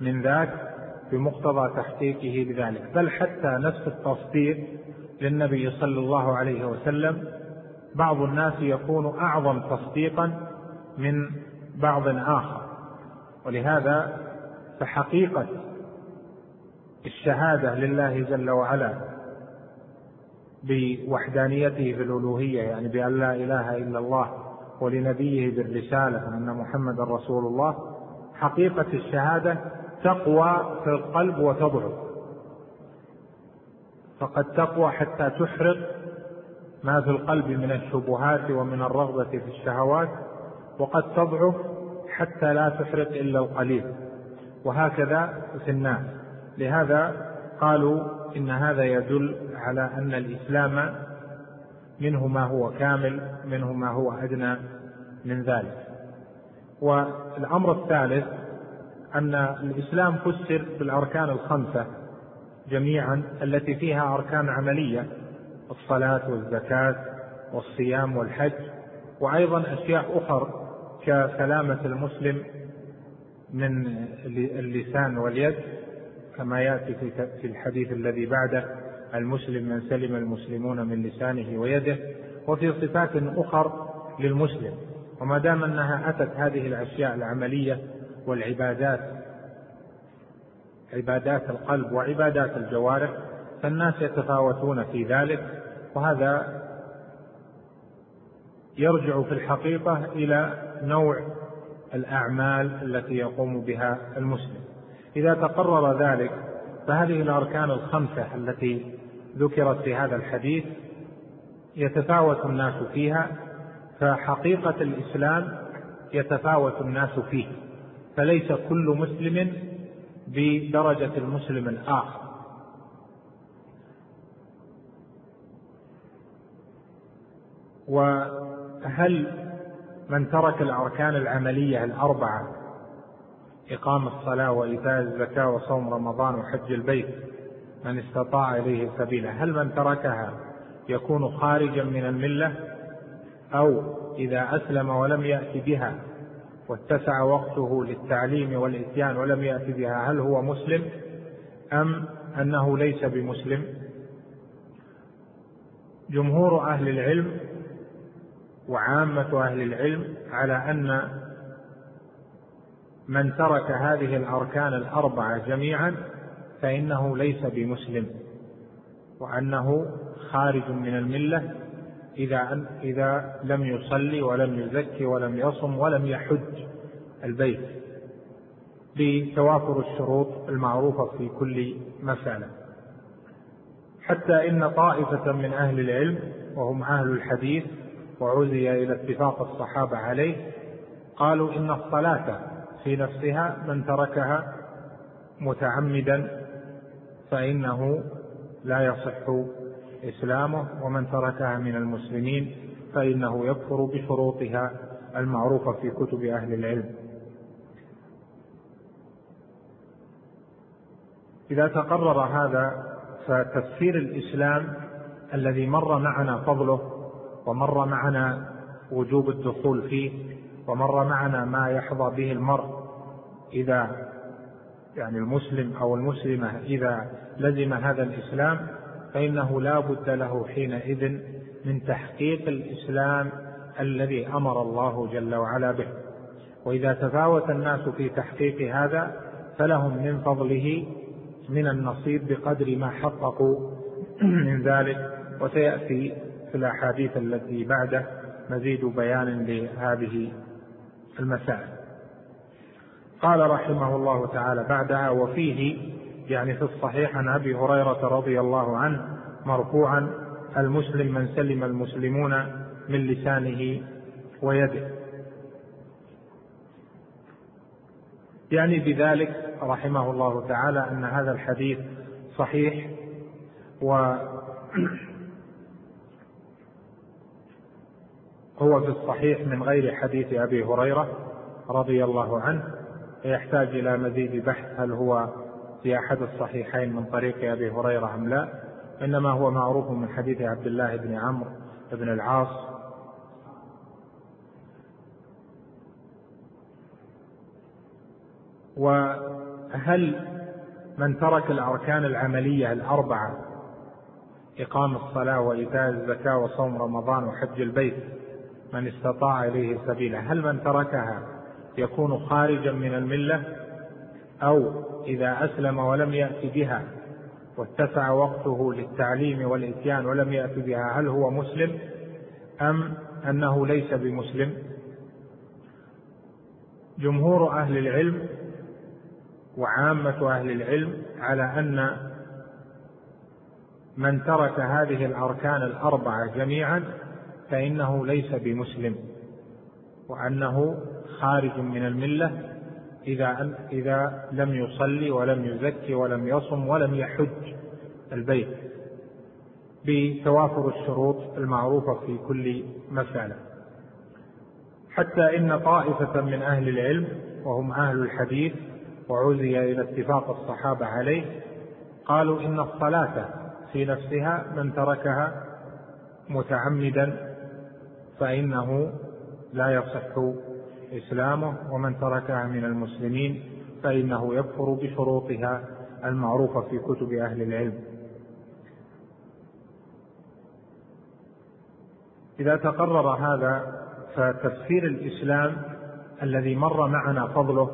من ذاك بمقتضى تحقيقه لذلك بل حتى نفس التصديق للنبي صلى الله عليه وسلم بعض الناس يكون أعظم تصديقا من بعض آخر. ولهذا فحقيقة الشهادة لله جل وعلا بوحدانيته في الألوهية يعني بأن لا إله إلا الله ولنبيه بالرسالة أن محمد رسول الله حقيقة الشهادة تقوى في القلب وتضعف. فقد تقوى حتى تحرق ما في القلب من الشبهات ومن الرغبة في الشهوات وقد تضعف حتى لا تحرق إلا القليل. وهكذا في الناس. لهذا قالوا إن هذا يدل على أن الإسلام منه ما هو كامل منه ما هو أدنى من ذلك. والأمر الثالث أن الإسلام فسر بالأركان الخمسة جميعا التي فيها أركان عملية الصلاة والزكاة والصيام والحج وأيضا أشياء أخر كسلامة المسلم من اللسان واليد كما يأتي في الحديث الذي بعده المسلم من سلم المسلمون من لسانه ويده وفي صفات أخر للمسلم. وما دام أنها أتت هذه الأشياء العملية والعبادات عبادات القلب وعبادات الجوارح فالناس يتفاوتون في ذلك وهذا يرجع في الحقيقة إلى نوع الأعمال التي يقوم بها المسلم. إذا تقرر ذلك فهذه الأركان الخمسة التي ذكرت في هذا الحديث يتفاوت الناس فيها فحقيقة الإسلام يتفاوت الناس فيه. فليس كل مسلم بدرجة المسلم الآخر. وهل من ترك الأركان العملية الأربعة إقام الصلاة وإيتاء الزكاة وصوم رمضان وحج البيت من استطاع إليه سبيلا هل من تركها يكون خارجا من الملة؟ أو إذا أسلم ولم يأتي بها واتسع وقته للتعليم والإتيان ولم يأتي بها هل هو مسلم أم أنه ليس بمسلم؟ جمهور أهل العلم وعامة أهل العلم على أن من ترك هذه الأركان الأربعة جميعا فإنه ليس بمسلم وأنه خارج من الملة إذا إذا لم يصلي ولم يزكي ولم يصم ولم يحج البيت بتوافر الشروط المعروفة في كل مسألة. حتى إن طائفة من أهل العلم وهم أهل الحديث وعزي إلى اتفاق الصحابة عليه قالوا إن الصلاة في نفسها من تركها متعمدا فإنه لا يصح إسلامه ومن تركها من المسلمين فإنه يكفر بشروطها المعروفة في كتب أهل العلم. إذا تقرر هذا فتفسير الإسلام الذي مر معنا فضله ومر معنا وجوب الدخول فيه ومر معنا ما يحظى به المرء إذا يعني المسلم أو المسلمة إذا لزم هذا الإسلام فإنه لا بد له حينئذ من تحقيق الإسلام الذي أمر الله جل وعلا به. وإذا تفاوت الناس في تحقيق هذا فلهم من فضله من النصيب بقدر ما حققوا من ذلك. وسيأتي في الأحاديث التي بعده مزيد بيان لهذه المسائل. قال رحمه الله تعالى بعدها وفيه يعني في الصحيح عن أبي هريرة رضي الله عنه مرفوعا المسلم من سلم المسلمون من لسانه ويده. يعني بذلك رحمه الله تعالى أن هذا الحديث صحيح و هو في الصحيح من غير حديث أبي هريرة رضي الله عنه فيحتاج إلى مزيد بحث هل هو في أحد الصحيحين من طريق أبي هريرة أم لا؟ إنما هو معروف من حديث عبد الله بن عمرو بن العاص. وهل من ترك الأركان العملية الأربعة إقام الصلاة وإيتاء الزكاة وصوم رمضان وحج البيت من استطاع إليه سبيلا هل من تركها يكون خارجا من الملة؟ أو إذا أسلم ولم يات بها واتسع وقته للتعليم والإتيان ولم يات بها هل هو مسلم أم أنه ليس بمسلم؟ جمهور أهل العلم وعامة أهل العلم على أن من ترك هذه الأركان الأربعة جميعا فإنه ليس بمسلم وأنه خارج من الملة إذا إذا لم يصلي ولم يزكي ولم يصم ولم يحج البيت بتوافر الشروط المعروفة في كل مسألة. حتى إن طائفة من أهل العلم وهم أهل الحديث وعزي إلى اتفاق الصحابة عليه قالوا إن الصلاة في نفسها من تركها متعمدا فإنه لا يصح إسلامه ومن تركها من المسلمين فإنه يكفر بشروطها المعروفة في كتب أهل العلم. إذا تقرر هذا فتفسير الإسلام الذي مر معنا فضله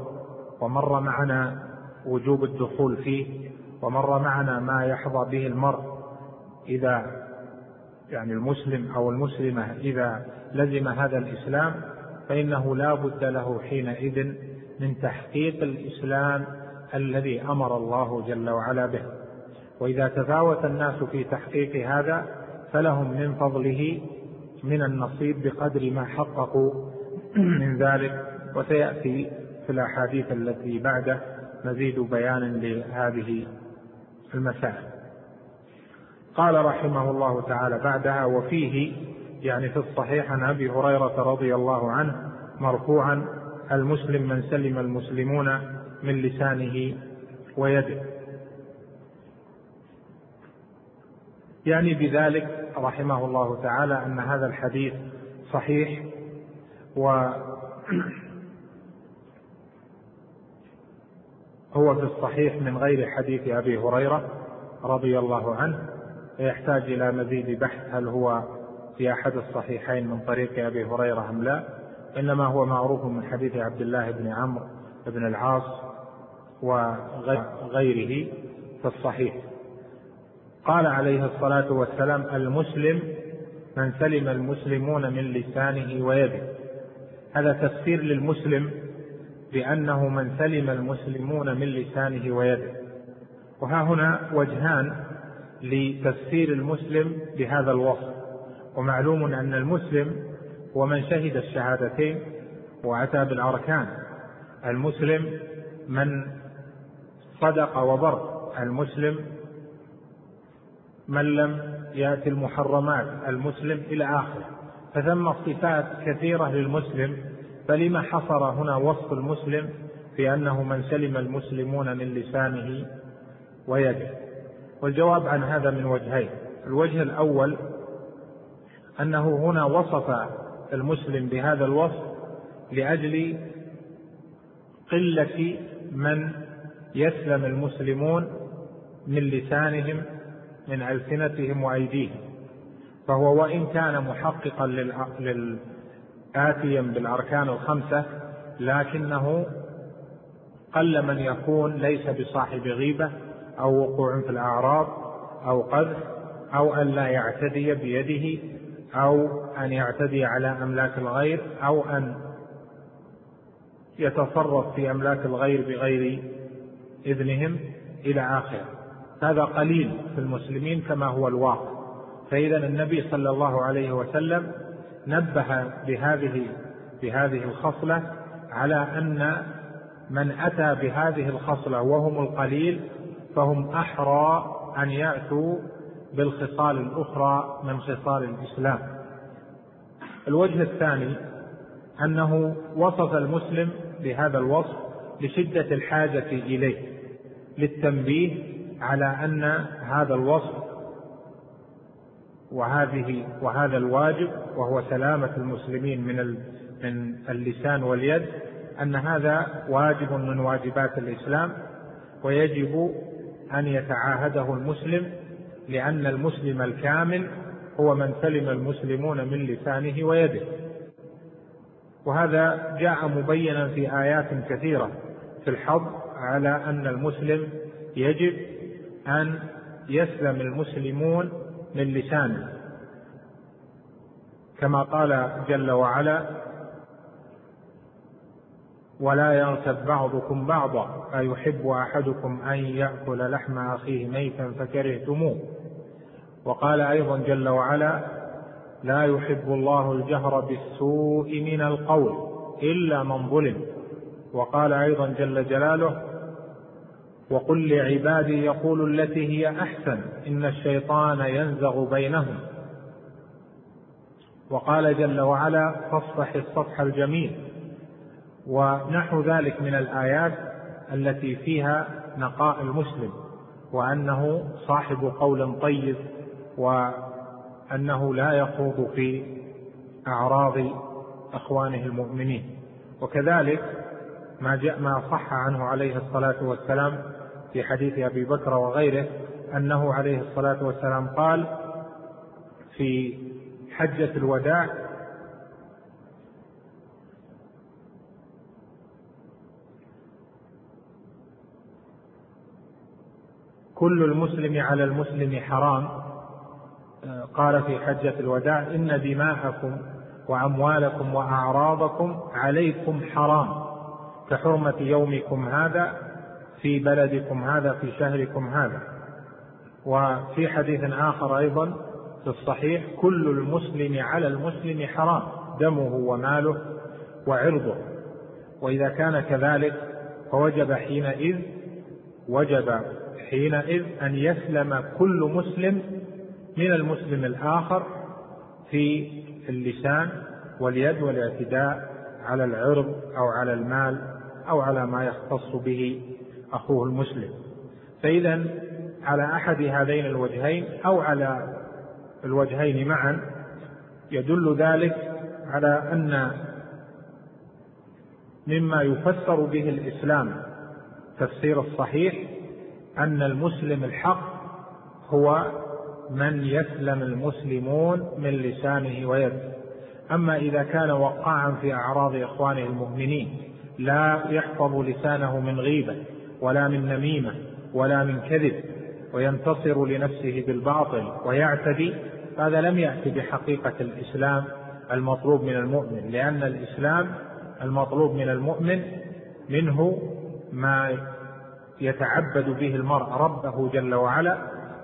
ومر معنا وجوب الدخول فيه ومر معنا ما يحظى به المرء إذا يعني المسلم أو المسلمة إذا لزم هذا الإسلام فإنه لا بد له حينئذ من تحقيق الإسلام الذي أمر الله جل وعلا به. وإذا تفاوت الناس في تحقيق هذا فلهم من فضله من النصيب بقدر ما حققوا من ذلك. وسيأتي في الأحاديث التي بعده مزيد بيان لهذه المسائل. قال رحمه الله تعالى بعدها وفيه يعني في الصحيح عن أبي هريرة رضي الله عنه مرفوعا المسلم من سلم المسلمون من لسانه ويده. يعني بذلك رحمه الله تعالى أن هذا الحديث صحيح و هو في الصحيح من غير حديث أبي هريرة رضي الله عنه فيحتاج إلى مزيد بحث هل هو في أحد الصحيحين من طريق أبي هريرة أم لا؟ إنما هو معروف من حديث عبد الله بن عمرو بن العاص وغيره في الصحيح. قال عليه الصلاة والسلام المسلم من سلم المسلمون من لسانه ويده. هذا تفسير للمسلم بأنه من سلم المسلمون من لسانه ويده. وها هنا وجهان لتفسير المسلم بهذا الوصف. ومعلوم أن المسلم هو من شهد الشهادتين وأتى بالأركان. المسلم من صدق وبر. المسلم من لم يأتي المحرمات. المسلم إلى آخره. فثم صفات كثيرة للمسلم فلما حصر هنا وصف المسلم في أنه من سلم المسلمون من لسانه ويده. والجواب عن هذا من وجهين. الوجه الأول أنه هنا وصف المسلم بهذا الوصف لأجل قلة من يسلم المسلمون من لسانهم من ألسنتهم وأيديهم. فهو وإن كان محققا للآتيا بالأركان الخمسة لكنه قل من يكون ليس بصاحب غيبة أو وقوع في الأعراض أو قذف أو أن لا يعتدي بيده أو أن يعتدي على أملاك الغير أو أن يتصرف في أملاك الغير بغير إذنهم إلى آخره. هذا قليل في المسلمين كما هو الواقع. فإذا النبي صلى الله عليه وسلم نبه بهذه بهذه الخصلة على أن من أتى بهذه الخصلة وهم القليل فهم أحرى أن يأتوا بالخصال الأخرى من خصال الإسلام. الوجه الثاني أنه وصف المسلم بهذا الوصف لشدة الحاجة إليه للتنبيه على أن هذا الوصف وهذه وهذا الواجب وهو سلامة المسلمين من من اللسان واليد أن هذا واجب من واجبات الإسلام ويجب أن يتعاهده المسلم لأن المسلم الكامل هو من سلم المسلمون من لسانه ويده. وهذا جاء مبينا في آيات كثيرة في الحظ على أن المسلم يجب أن يسلم المسلمون من لسانه. كما قال جل وعلا ولا يغتب بعضكم بعضا أيحب أحدكم أن يأكل لحم أخيه ميتا فكرهتموه؟ وقال أيضا جل وعلا لا يحب الله الجهر بالسوء من القول إلا من ظلم. وقال أيضا جل جلاله وقل لعبادي يقولوا التي هي أحسن إن الشيطان ينزغ بينهم. وقال جل وعلا فاصفح الصفح الجميل. ونحو ذلك من الآيات التي فيها نقاء المسلم وأنه صاحب قول طيب وأنه لا يخوض في أعراض أخوانه المؤمنين. وكذلك ما جاء ما صح عنه عليه الصلاة والسلام في حديث أبي بكر وغيره أنه عليه الصلاة والسلام قال في حجة الوداع كل المسلم على المسلم حرام قال في حجة الوداع إن دماءكم وأموالكم وأعراضكم عليكم حرام. كحرمة يومكم هذا في بلدكم هذا في شهركم هذا. وفي حديث آخر أيضا في الصحيح كل المسلم على المسلم حرام دمه وماله وعرضه. وإذا كان كذلك فوجب حينئذ وجب حينئذ أن يسلم كل مسلم من المسلم الآخر في اللسان واليد والاعتداء على العرض أو على المال أو على ما يختص به أخوه المسلم. فإذا على أحد هذين الوجهين أو على الوجهين معا يدل ذلك على أن مما يفسر به الإسلام تفسير الصحيح أن المسلم الحق هو من يسلم المسلمون من لسانه ويده. أما إذا كان وقاعا في أعراض إخوانه المؤمنين لا يحفظ لسانه من غيبة ولا من نميمة ولا من كذب وينتصر لنفسه بالباطل ويعتدي هذا لم يأتي بحقيقة الإسلام المطلوب من المؤمن لأن الإسلام المطلوب من المؤمن منه ما يتعبد به المرء ربه جل وعلا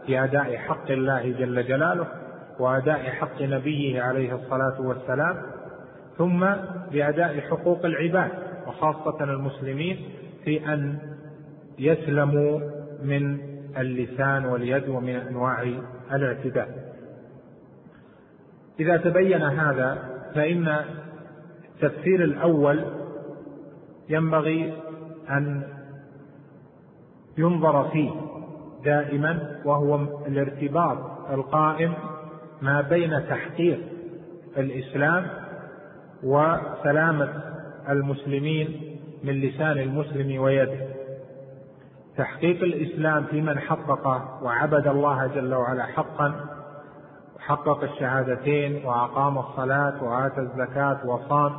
في أداء حق الله جل جلاله وأداء حق نبيه عليه الصلاة والسلام ثم بأداء حقوق العباد وخاصة المسلمين في أن يسلموا من اللسان واليد ومن أنواع الاعتداء. إذا تبين هذا فإن التفسير الأول ينبغي أن ينظر فيه. دائما وهو الارتباط القائم ما بين تحقيق الإسلام وسلامة المسلمين من لسان المسلم ويده. تحقيق الإسلام في من حقق وعبد الله جل وعلا حقا وحقق الشهادتين وأقام الصلاة وآتى الزكاة وصام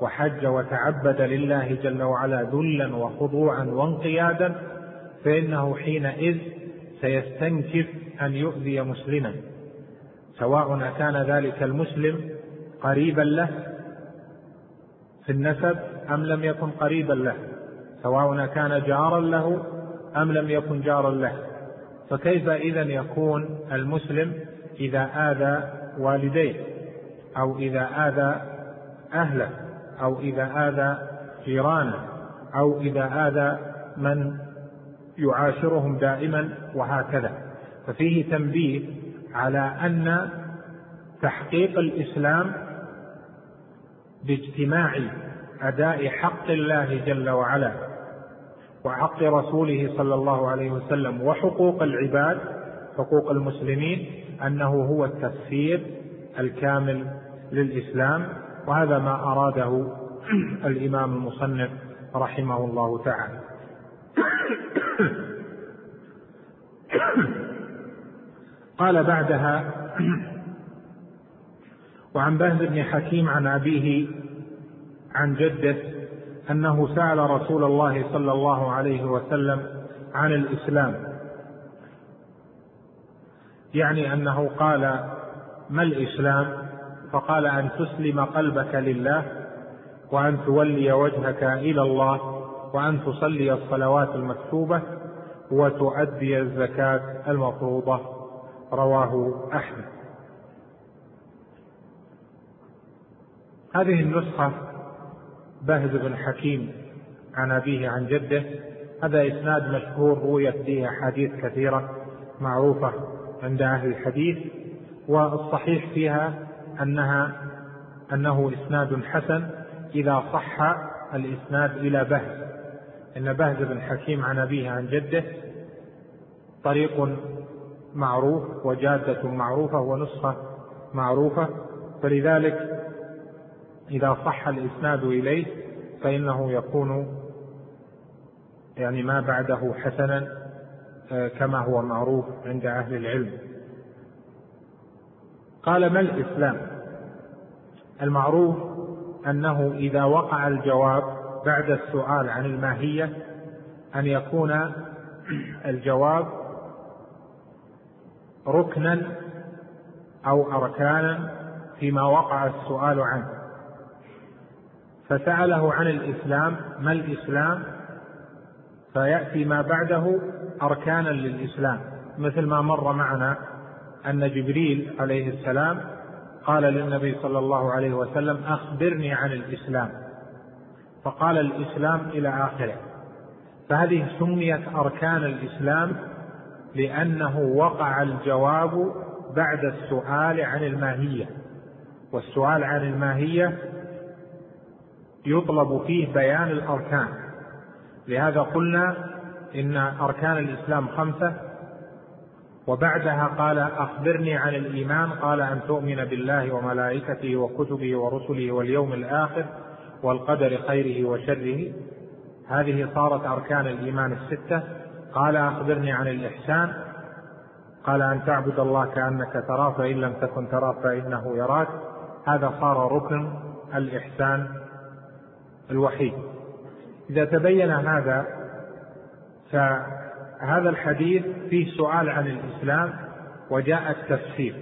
وحج وتعبد لله جل وعلا ذلا وخضوعا وانقيادا فإنه حينئذ سيستنكف أن يؤذي مسلما سواء كان ذلك المسلم قريبا له في النسب أم لم يكن قريبا له سواء كان جارا له أم لم يكن جارا له. فكيف إذا يكون المسلم إذا آذى والديه؟ أو إذا آذى أهله؟ أو إذا آذى جيرانه؟ أو إذا آذى من يعاشرهم دائما وهكذا. ففيه تنبيه على أن تحقيق الإسلام باجتماع أداء حق الله جل وعلا وحق رسوله صلى الله عليه وسلم وحقوق العباد حقوق المسلمين أنه هو التفسير الكامل للإسلام. وهذا ما أراده الإمام المصنف رحمه الله تعالى. قال بعدها وعن بهز بن حكيم عن أبيه عن جده أنه سأل رسول الله صلى الله عليه وسلم عن الإسلام. يعني أنه قال ما الإسلام؟ فقال أن تسلم قلبك لله وأن تولي وجهك إلى الله وأن تصلي الصلوات المكتوبة وتؤدي الزكاة المفروضة. رواه أحمد. هذه النسخة بهز بن حكيم عن أبيه عن جده. هذا إسناد مشهور رويت فيه أحاديث كثيرة معروفة عند أهل الحديث والصحيح فيها أنها أنه إسناد حسن إذا صح الإسناد إلى بهز. إن بهز بن حكيم عن أبيه عن جده طريق معروف وجادة معروفة ونسخة معروفة فلذلك إذا صح الإسناد إليه فإنه يكون يعني ما بعده حسنا آه، كما هو معروف عند أهل العلم. قال ما الإسلام؟ المعروف أنه إذا وقع الجواب بعد السؤال عن الماهية أن يكون الجواب ركنا أو أركانا فيما وقع السؤال عنه. فسأله عن الإسلام ما الإسلام؟ فيأتي ما بعده أركانا للإسلام. مثل ما مر معنا أن جبريل عليه السلام قال للنبي صلى الله عليه وسلم أخبرني عن الإسلام. فقال الإسلام إلى آخره. فهذه سميت أركان الإسلام لأنه وقع الجواب بعد السؤال عن الماهية. والسؤال عن الماهية يطلب فيه بيان الأركان. لهذا قلنا إن أركان الإسلام خمسة وبعدها قال أخبرني عن الإيمان قال أن تؤمن بالله وملائكته وكتبه ورسله واليوم الآخر والقدر خيره وشره. هذه صارت أركان الإيمان الستة. قال أخبرني عن الإحسان. قال أن تعبد الله كأنك تراه فإن لم تكن تراه فإنه يراك. هذا صار ركن الإحسان الوحيد. إذا تبين هذا فهذا الحديث فيه سؤال عن الإسلام وجاء التفسير.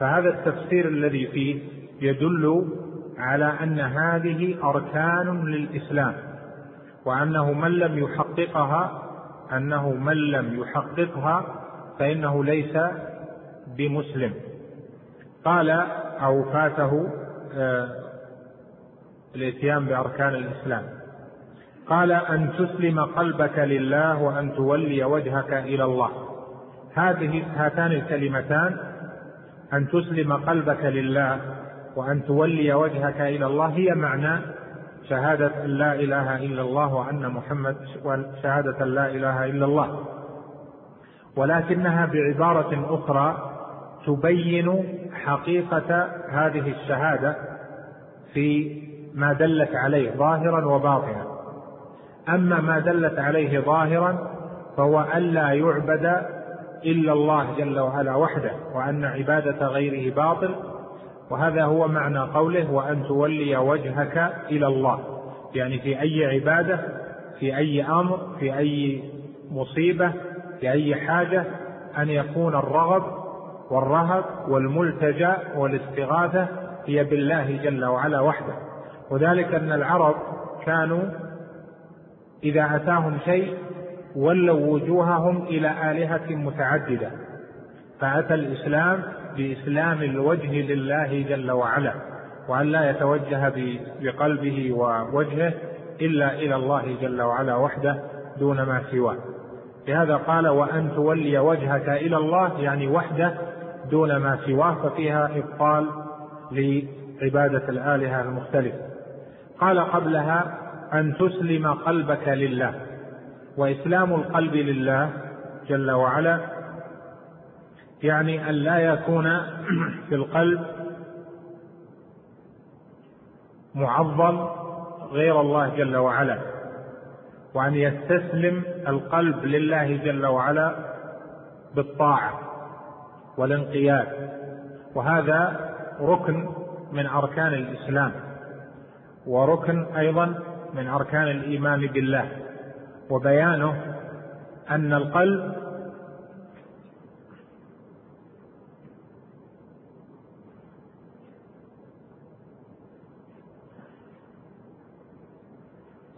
فهذا التفسير الذي فيه يدل على أن هذه أركان للإسلام وأنه من لم يحققها أنه من لم يحققها فإنه ليس بمسلم. قال أو فاته آه، الإتيان بأركان الإسلام. قال أن تسلم قلبك لله وأن تولي وجهك إلى الله. هذه هاتان الكلمتان أن تسلم قلبك لله وأن تولي وجهك إلى الله هي معنى شهادة لا إله إلا الله وأن محمد شهادة لا إله إلا الله. ولكنها بعبارة أخرى تبين حقيقة هذه الشهادة في ما دلت عليه ظاهرا وباطنا. أما ما دلت عليه ظاهرا فهو ألا يعبد إلا الله جل وعلا وحده وأن عبادة غيره باطل وهذا هو معنى قوله وأن تولي وجهك إلى الله. يعني في أي عبادة في أي أمر في أي مصيبة في أي حاجة أن يكون الرغب والرهب والملتجأ والاستغاثة هي بالله جل وعلا وحده. وذلك أن العرب كانوا إذا أتاهم شيء ولوا وجوههم إلى آلهة متعددة. فأتى الإسلام بإسلام الوجه لله جل وعلا وأن لا يتوجه بقلبه ووجهه إلا إلى الله جل وعلا وحده دون ما سواه. لهذا قال وأن تولي وجهك إلى الله يعني وحده دون ما سواه. ففيها إبطال لعبادة الآلهة المختلفة قال قبلها أن تسلم قلبك لله. وإسلام القلب لله جل وعلا يعني أن لا يكون في القلب معظم غير الله جل وعلا وأن يستسلم القلب لله جل وعلا بالطاعة والانقياد. وهذا ركن من أركان الإسلام وركن أيضا من أركان الإيمان بالله وبيانه أن القلب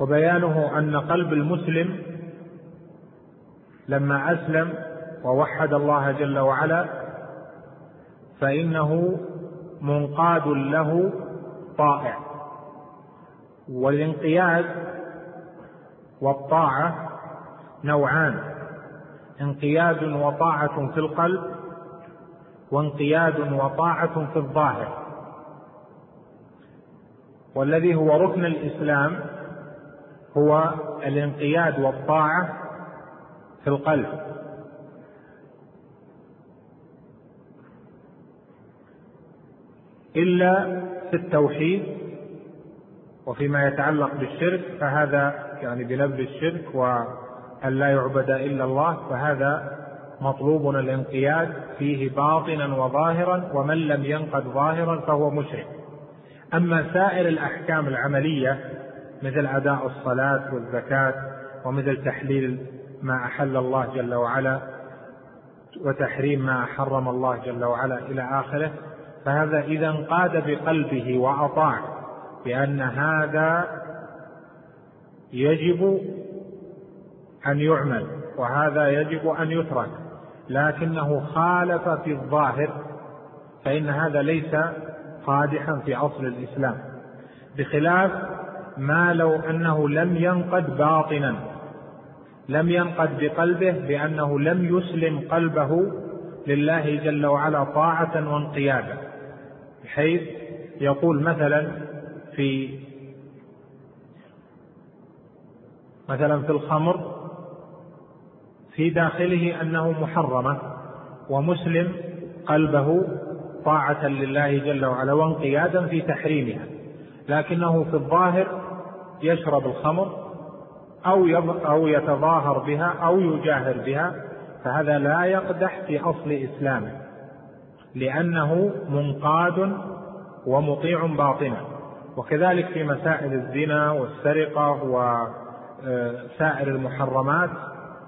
وبيانه أن قلب المسلم لما أسلم ووحد الله جل وعلا فإنه منقاد له طائع. والانقياد والطاعة نوعان انقياد وطاعة في القلب وانقياد وطاعة في الظاهر. والذي هو ركن الإسلام هو الانقياد والطاعة في القلب. إلا في التوحيد وفيما يتعلق بالشرك فهذا يعني بلفظ الشرك وأن لا يعبد إلا الله فهذا مطلوب الانقياد فيه باطنا وظاهرا ومن لم ينقد ظاهرا فهو مشرك. أما سائر الأحكام العملية مثل أداء الصلاة والزكاة ومثل تحليل ما أحل الله جل وعلا وتحريم ما حرم الله جل وعلا إلى آخره فهذا إذا انقاد بقلبه وأطاع بأن هذا يجب أن يعمل وهذا يجب أن يترك لكنه خالف في الظاهر فإن هذا ليس قادحا في أصل الإسلام بخلاف ما لو أنه لم ينقد باطنا لم ينقد بقلبه بأنه لم يسلم قلبه لله جل وعلا طاعة وانقيادا بحيث يقول مثلا في مثلا في الخمر في داخله أنه محرمة ومسلم قلبه طاعة لله جل وعلا وانقيادا في تحريمها لكنه في الظاهر يشرب الخمر أو أو يتظاهر بها أو يجاهر بها فهذا لا يقدح في أصل إسلامه لأنه منقاد ومطيع باطنا. وكذلك في مسائل الزنا والسرقة وسائر المحرمات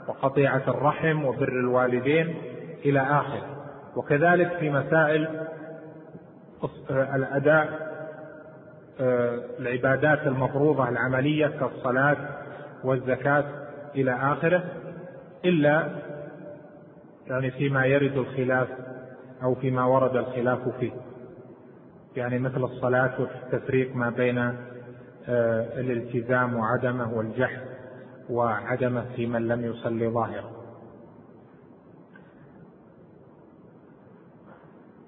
وقطيعة الرحم وبر الوالدين إلى آخره. وكذلك في مسائل الأداء العبادات المفروضة العملية كالصلاة والزكاة إلى آخره إلا يعني فيما يرد الخلاف أو فيما ورد الخلاف فيه. يعني مثل الصلاة والتفريق ما بين آه، الالتزام وعدمه والجحد وعدمه في من لم يصلي ظاهرا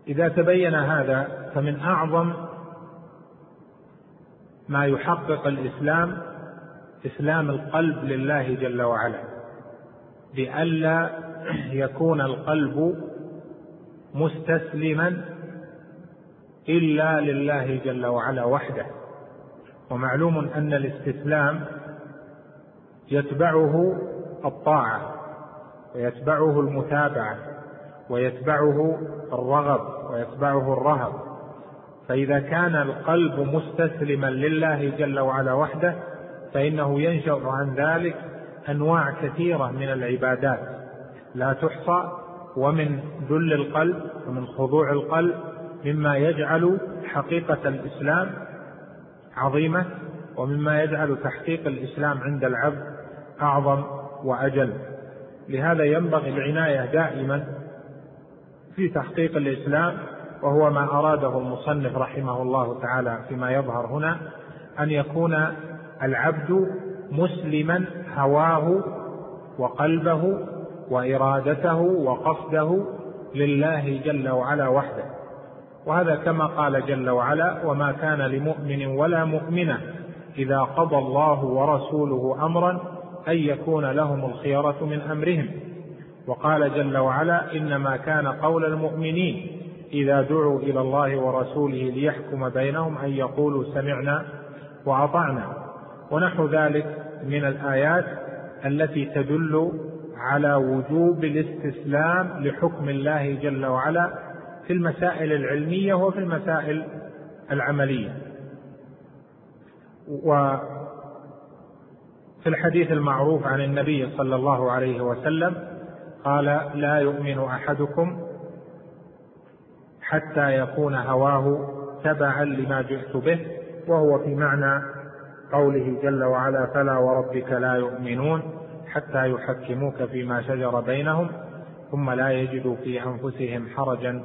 إذا تبين هذا فمن أعظم ما يحقق الإسلام إسلام القلب لله جل وعلا. لئلا يكون القلب مستسلما إلا لله جل وعلا وحده. ومعلوم أن الاستسلام يتبعه الطاعة ويتبعه المتابعة ويتبعه الرغب ويتبعه الرهب. فإذا كان القلب مستسلما لله جل وعلا وحده فإنه ينشأ عن ذلك أنواع كثيرة من العبادات. لا تحصى ومن ذل القلب ومن خضوع القلب مما يجعل حقيقة الإسلام عظيمة ومما يجعل تحقيق الإسلام عند العبد أعظم وأجل. لهذا ينبغي العناية دائما في تحقيق الإسلام وهو ما أراده المصنف رحمه الله تعالى فيما يظهر هنا أن يكون العبد مسلما هواه وقلبه وإرادته وقصده لله جل وعلا وحده. وهذا كما قال جل وعلا وما كان لمؤمن ولا مؤمنة إذا قضى الله ورسوله أمرا أن يكون لهم الخيرة من أمرهم وقال جل وعلا إنما كان قول المؤمنين إذا دعوا إلى الله ورسوله ليحكم بينهم أن يقولوا سمعنا وأطعنا. ونحو ذلك من الآيات التي تدل على وجوب الاستسلام لحكم الله جل وعلا في المسائل العلمية وفي المسائل العملية. وفي الحديث المعروف عن النبي صلى الله عليه وسلم قال لا يؤمن أحدكم حتى يكون هواه تبعا لما جئت به وهو في معنى قوله جل وعلا فلا وربك لا يؤمنون حتى يحكموك فيما شجر بينهم ثم لا يجدوا في أنفسهم حرجا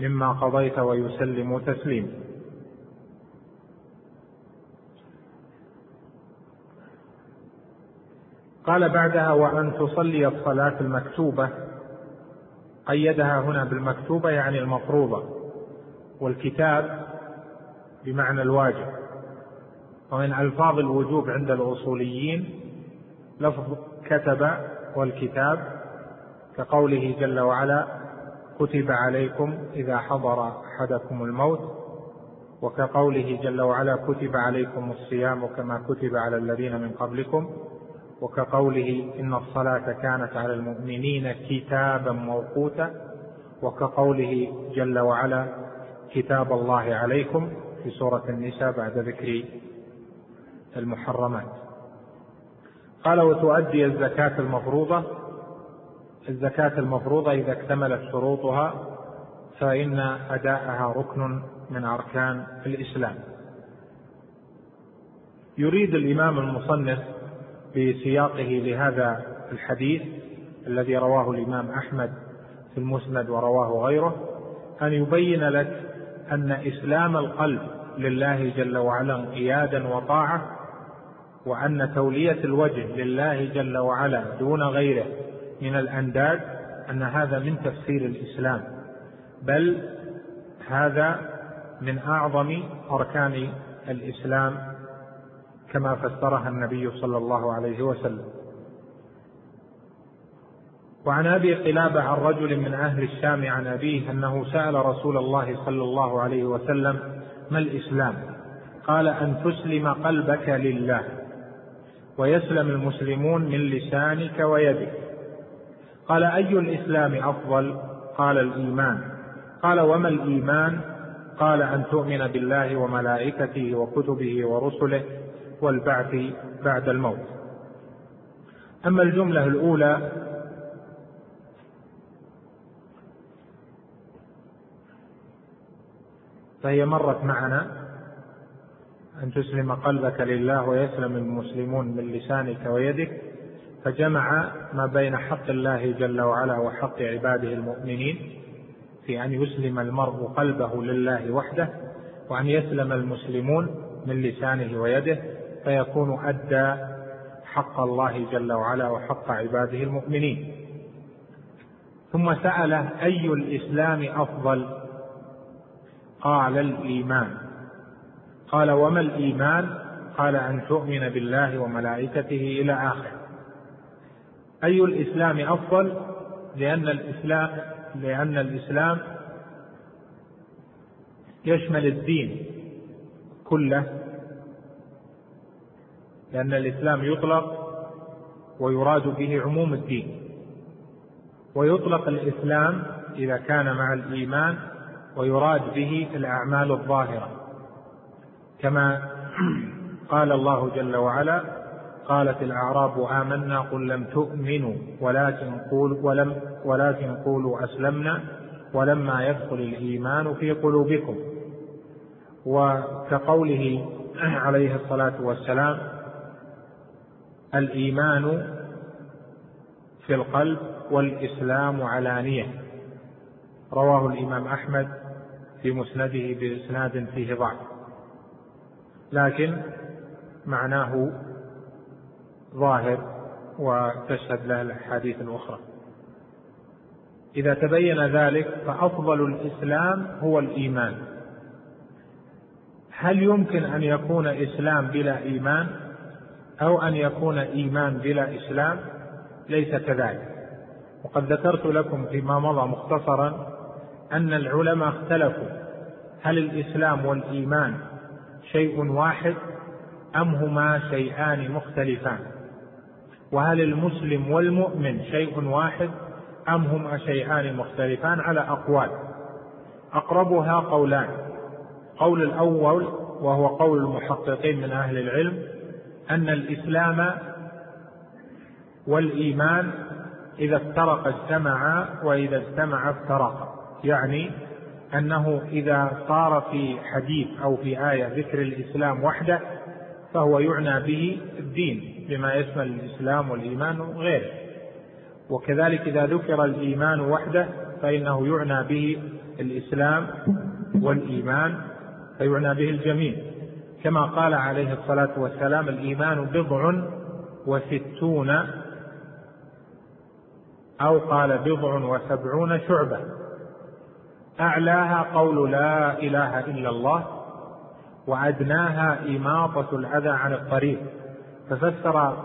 مما قضيت ويسلموا تسليما قال بعدها وأن تصلي الصلاة المكتوبة قيدها هنا بالمكتوبة يعني المفروضة والكتاب بمعنى الواجب. ومن ألفاظ الوجوب عند الأصوليين لفظ كتب والكتاب كقوله جل وعلا كتب عليكم إذا حضر أحدكم الموت. وكقوله جل وعلا كتب عليكم الصيام كما كتب على الذين من قبلكم. وكقوله إن الصلاة كانت على المؤمنين كتابا موقوتا وكقوله جل وعلا كتاب الله عليكم في سورة النساء بعد ذكر المحرمات. قال وتؤدي الزكاة المفروضة. الزكاة المفروضة إذا اكتملت شروطها فإن أداءها ركن من أركان الإسلام. يريد الإمام المصنف بسياقه لهذا الحديث الذي رواه الإمام أحمد في المسند ورواه غيره أن يبين لك أن إسلام القلب لله جل وعلا انقيادا وطاعة وأن تولية الوجه لله جل وعلا دون غيره من الأنداد أن هذا من تفسير الإسلام. بل هذا من أعظم أركان الإسلام كما فسرها النبي صلى الله عليه وسلم. وعن أبي قلابة عن رجل من أهل الشام عن أبيه أنه سأل رسول الله صلى الله عليه وسلم ما الإسلام؟ قال أن تسلم قلبك لله ويسلم المسلمون من لسانك ويدك. قال أي الإسلام أفضل؟ قال الإيمان. قال وما الإيمان؟ قال أن تؤمن بالله وملائكته وكتبه ورسله والبعث بعد الموت. أما الجملة الأولى فهي مرت معنا أن تسلم قلبك لله ويسلم المسلمون من لسانك ويدك فجمع ما بين حق الله جل وعلا وحق عباده المؤمنين في أن يسلم المرء قلبه لله وحده وأن يسلم المسلمون من لسانه ويده فيكون أدى حق الله جل وعلا وحق عباده المؤمنين. ثم سأله أي الإسلام أفضل؟ قال الإيمان. قال وما الإيمان؟ قال أن تؤمن بالله وملائكته إلى آخر. أي الإسلام أفضل؟ لأن الإسلام لأن الإسلام يشمل الدين كله لأن الإسلام يطلق ويراد به عموم الدين. ويطلق الإسلام إذا كان مع الإيمان ويراد به الأعمال الظاهرة. كما قال الله جل وعلا قالت الأعراب آمنا قل لم تؤمنوا ولكن قول ولم ولكن قولوا أسلمنا ولما يدخل الإيمان في قلوبكم. وكقوله عليه الصلاة والسلام الإيمان في القلب والإسلام علانية. رواه الإمام أحمد في مسنده بإسناد فيه ضعف. لكن معناه ظاهر وتشهد له الأحاديث الأخرى إذا تبين ذلك فأفضل الإسلام هو الإيمان. هل يمكن أن يكون إسلام بلا إيمان؟ أو أن يكون إيمان بلا إسلام ليس كذلك. وقد ذكرت لكم فيما مضى مختصرا أن العلماء اختلفوا هل الإسلام والإيمان شيء واحد أم هما شيئان مختلفان وهل المسلم والمؤمن شيء واحد أم هما شيئان مختلفان على أقوال. أقربها قولان قول الأول وهو قول المحققين من أهل العلم أن الإسلام والإيمان إذا افترق اجتمعا وإذا اجتمعا افترقا يعني أنه إذا صار في حديث أو في آية ذكر الإسلام وحده فهو يعنى به الدين بما يشمل الإسلام والإيمان وغيره. وكذلك إذا ذكر الإيمان وحده فإنه يعنى به الإسلام والإيمان فيعنى به الجميع. كما قال عليه الصلاة والسلام الإيمان بضع وستون أو قال بضع وسبعون شعبة. أعلاها قول لا إله إلا الله وأدناها إماطة الأذى عن الطريق. ففسر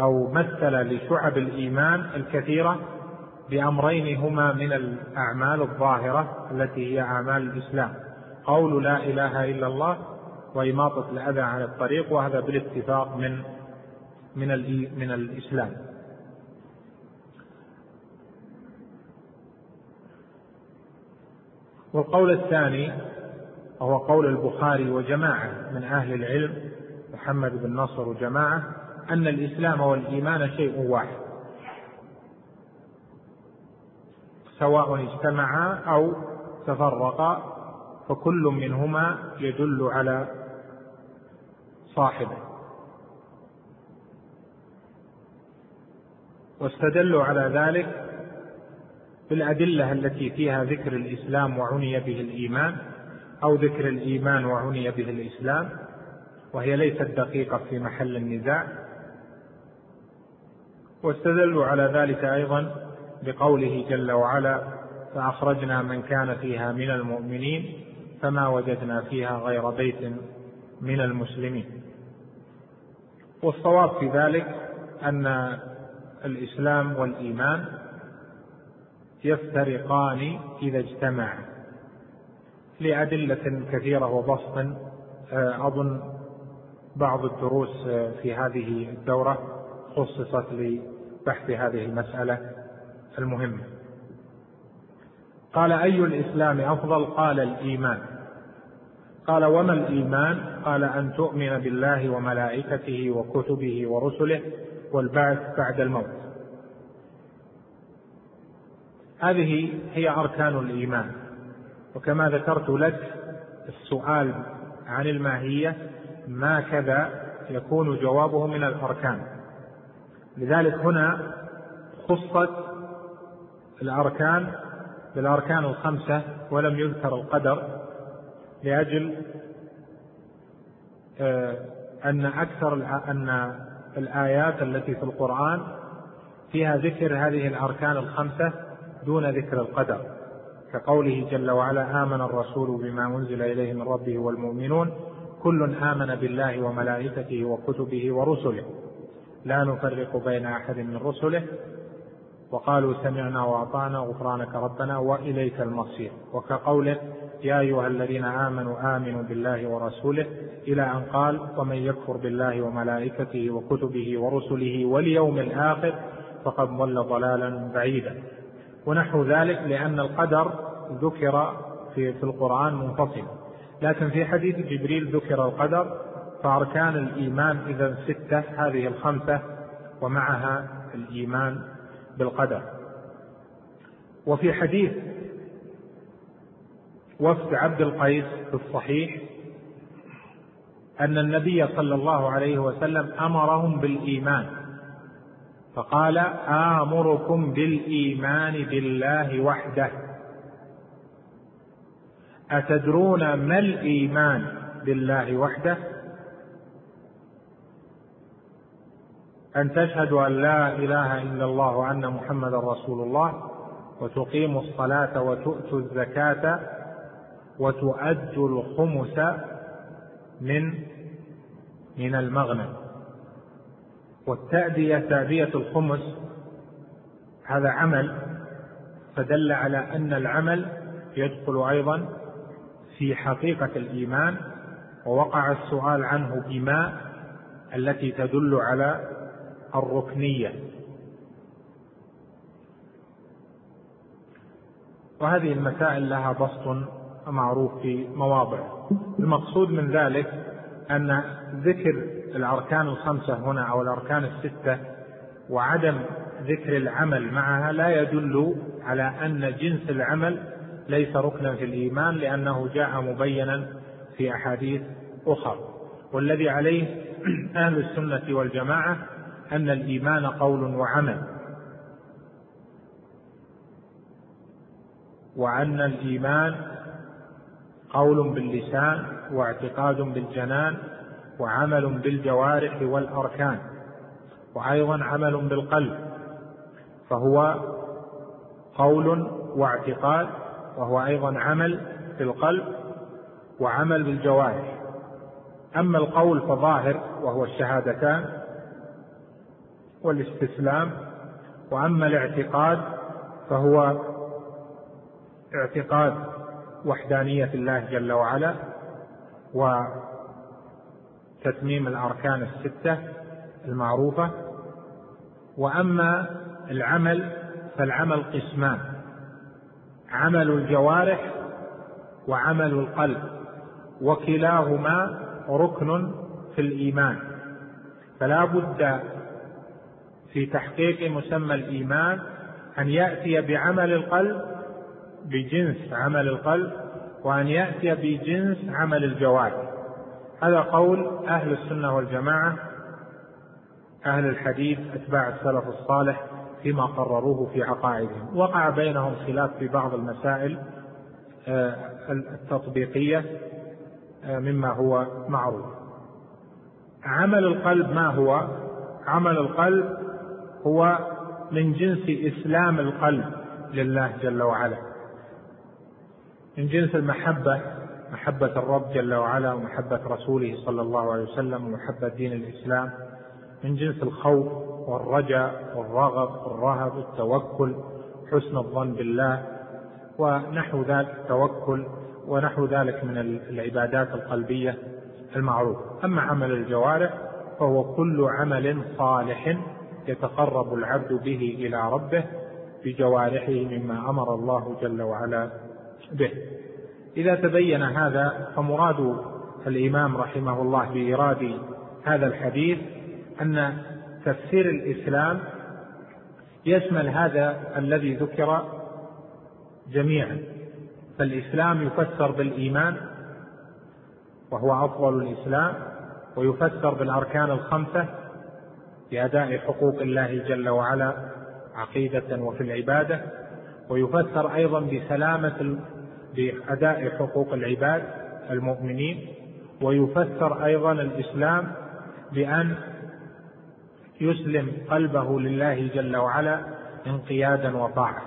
أو مثل لشعب الإيمان الكثيرة بأمرين هما من الأعمال الظاهرة التي هي أعمال الإسلام. قول لا إله إلا الله وإماطة الأذى عن الطريق وهذا بالاتفاق من من من الإسلام. والقول الثاني وهو قول البخاري وجماعة من أهل العلم محمد بن نصر وجماعة أن الإسلام والإيمان شيء واحد. سواء اجتمعا أو تفرقا فكل منهما يدل على صاحبه. واستدلوا على ذلك بالأدلة التي فيها ذكر الإسلام وعني به الإيمان أو ذكر الإيمان وعني به الإسلام وهي ليست دقيقة في محل النزاع. واستدلوا على ذلك أيضا بقوله جل وعلا فأخرجنا من كان فيها من المؤمنين فما وجدنا فيها غير بيت من المسلمين. والصواب في ذلك أن الإسلام والإيمان يفترقان إذا اجتمعا لأدلة كثيرة وبسط. آه، أظن بعض الدروس آه، في هذه الدورة خصصت لبحث هذه المسألة المهمة. قال أي الإسلام أفضل؟ قال الإيمان. قال وما الإيمان؟ قال أن تؤمن بالله وملائكته وكتبه ورسله والبعث بعد الموت. هذه هي أركان الإيمان. وكما ذكرت لك السؤال عن الماهية ما كذا يكون جوابه من الأركان. لذلك هنا خصت الأركان بالأركان الخمسة ولم يذكر القدر. لأجل آه، أن أكثر أن الآيات التي في القرآن فيها ذكر هذه الأركان الخمسة دون ذكر القدر. كقوله جل وعلا آمن الرسول بما أنزل إليه من ربه والمؤمنون كل آمن بالله وملائكته وكتبه ورسله. لا نفرق بين أحد من رسله. وقالوا سمعنا وأطعنا غفرانك ربنا وإليك المصير. وكقوله يا أيها الذين آمنوا آمنوا بالله ورسوله إلى أن قال ومن يكفر بالله وملائكته وكتبه ورسله واليوم الآخر فقد ضل ضلالا بعيدا. ونحو ذلك لأن القدر ذكر في, في القرآن منفصلا لكن في حديث جبريل ذكر القدر فأركان الإيمان إذا ستة هذه الخمسة ومعها الإيمان بالقدر. وفي حديث وفد عبد القيس في الصحيح أن النبي صلى الله عليه وسلم أمرهم بالإيمان فقال آمركم بالإيمان بالله وحده. أتدرون ما الإيمان بالله وحده؟ أن تشهدوا أن لا إله إلا الله وأن محمدا رسول الله وتقيموا الصلاة وتؤتوا الزكاة وتؤدوا الخمس من من المغنم. والتأدية تأدية الخمس هذا عمل فدل على أن العمل يدخل أيضا في حقيقة الإيمان ووقع السؤال عنه بما التي تدل على الركنية. وهذه المسائل لها بسط معروف في مواضع المقصود من ذلك أن ذكر الأركان الخمسة هنا أو الأركان الستة وعدم ذكر العمل معها لا يدل على أن جنس العمل ليس ركنا في الإيمان لأنه جاء مبينا في أحاديث أخرى. والذي عليه أهل السنة والجماعة أن الإيمان قول وعمل. وأن الإيمان قول باللسان واعتقاد بالجنان وعمل بالجوارح والأركان وأيضا عمل بالقلب فهو قول واعتقاد وهو أيضا عمل في القلب وعمل بالجوارح أما القول فظاهر وهو الشهادتان والاستسلام وأما الاعتقاد فهو اعتقاد وحدانية الله جل وعلا وتتميم الأركان الستة المعروفة. وأما العمل فالعمل قسمان عمل الجوارح وعمل القلب وكلاهما ركن في الإيمان. فلا بد في تحقيق مسمى الإيمان أن يأتي بعمل القلب بجنس عمل القلب وأن يأتي بجنس عمل الجوارح. هذا قول أهل السنة والجماعة أهل الحديث أتباع السلف الصالح فيما قرروه في عقائدهم. وقع بينهم خلاف في بعض المسائل آه، التطبيقية آه، مما هو معروف. عمل القلب ما هو؟ عمل القلب هو من جنس إسلام القلب لله جل وعلا. من جنس المحبة محبة الرب جل وعلا ومحبة رسوله صلى الله عليه وسلم ومحبة دين الإسلام. من جنس الخوف والرجاء والرغب والرهب التوكل حسن الظن بالله ونحو ذلك التوكل ونحو ذلك من العبادات القلبية المعروفة أما عمل الجوارح فهو كل عمل صالح يتقرب العبد به إلى ربه بجوارحه مما أمر الله جل وعلا به. إذا تبين هذا فمراد الإمام رحمه الله بإيراد هذا الحديث أن تفسير الإسلام يشمل هذا الذي ذكر جميعا. فالإسلام يفسر بالإيمان وهو أفضل الإسلام ويفسر بالأركان الخمسة بأداء حقوق الله جل وعلا عقيدة وفي العبادة. ويفسر أيضا بسلامة بأداء حقوق العباد المؤمنين ويفسر أيضا الإسلام بأن يسلم قلبه لله جل وعلا انقيادا وطاعة.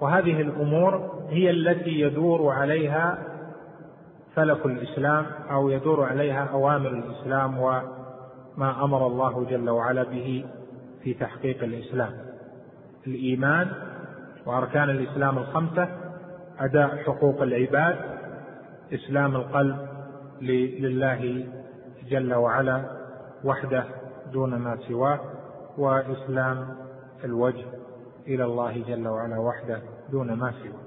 وهذه الأمور هي التي يدور عليها فلك الإسلام أو يدور عليها أوامر الإسلام وما أمر الله جل وعلا به في تحقيق الإسلام. الإيمان وأركان الإسلام الخمسة أداء حقوق العباد إسلام القلب لله جل وعلا وحده دون ما سواه وإسلام الوجه إلى الله جل وعلا وحده دون ما سواه.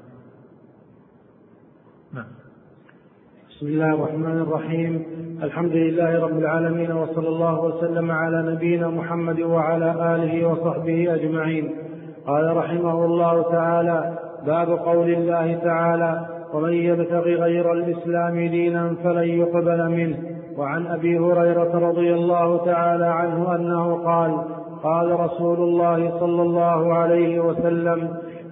نعم. بسم الله الرحمن الرحيم. الحمد لله رب العالمين وصلى الله وسلم على نبينا محمد وعلى آله وصحبه أجمعين. قال رحمه الله تعالى باب قول الله تعالى ومن يبتغ غير الإسلام دينا فلن يقبل منه. وعن أبي هريرة رضي الله تعالى عنه أنه قال قال رسول الله صلى الله عليه وسلم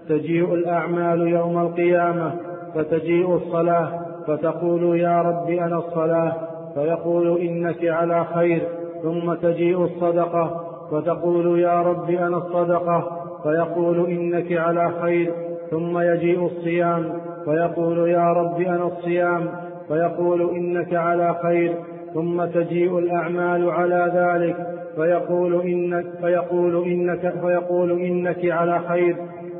تجيء الأعمال يوم القيامة فتجيء الصلاة فتقول يا رب أنا الصلاة فيقول إنك على خير ثم تجيء الصدقة فتقول يا رب أنا الصدقة. فيقول إنك على خير ثم يجيء الصيام فيقول يا رب أنا الصيام فيقول إنك على خير ثم تجيء الأعمال على ذلك فيقول إنك فيقول إنك فيقول إنك على خير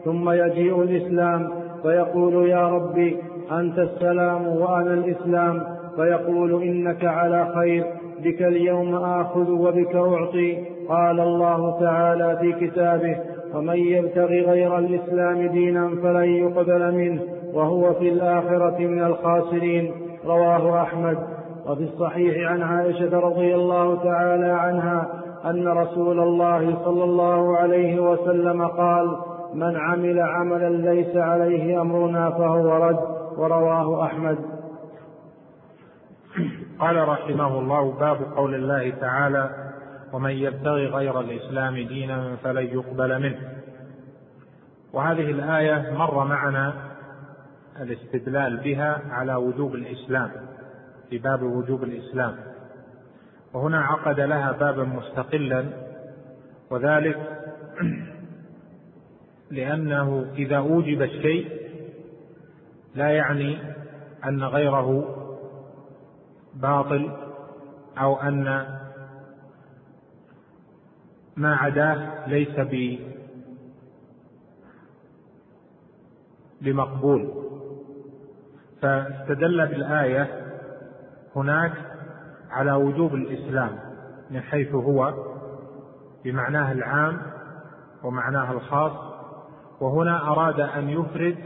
ثم يجيء الإسلام فيقول يا ربي أنت السلام وأنا الإسلام فيقول إنك على خير بك اليوم آخذ وبك أعطي قال الله تعالى في كتابه ومن يبتغ غير الإسلام دينا فلن يقبل منه وهو في الآخرة من الخاسرين. رواه أحمد. وفي الصحيح عن عائشة رضي الله تعالى عنها أن رسول الله صلى الله عليه وسلم قال من عمل عملا ليس عليه أمرنا فهو رد ورواه أحمد. قال رحمه الله باب قول الله تعالى ومن يبتغي غير الإسلام دينا فلن يقبل منه. وهذه الآية مر معنا الاستدلال بها على وجوب الإسلام في باب وجوب الإسلام. وهنا عقد لها بابا مستقلا وذلك لأنه إذا أوجب الشيء لا يعني أن غيره باطل أو أن ما عداه ليس بمقبول. فاستدل بالآية هناك على وجوب الإسلام من حيث هو بمعناه العام ومعناه الخاص وهنا أراد أن يفرد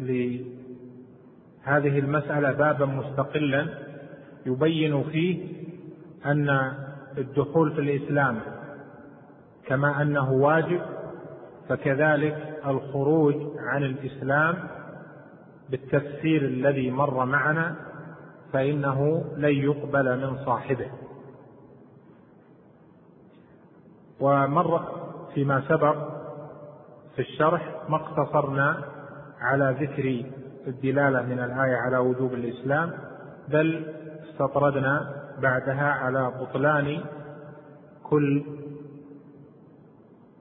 لهذه المسألة بابا مستقلا يبين فيه أن الدخول في الإسلام كما أنه واجب فكذلك الخروج عن الإسلام بالتفسير الذي مر معنا فإنه لن يقبل من صاحبه. ومر فيما سبق في الشرح ما اقتصرنا على ذكر الدلالة من الآية على وجوب الإسلام بل استطردنا بعدها على بطلان كل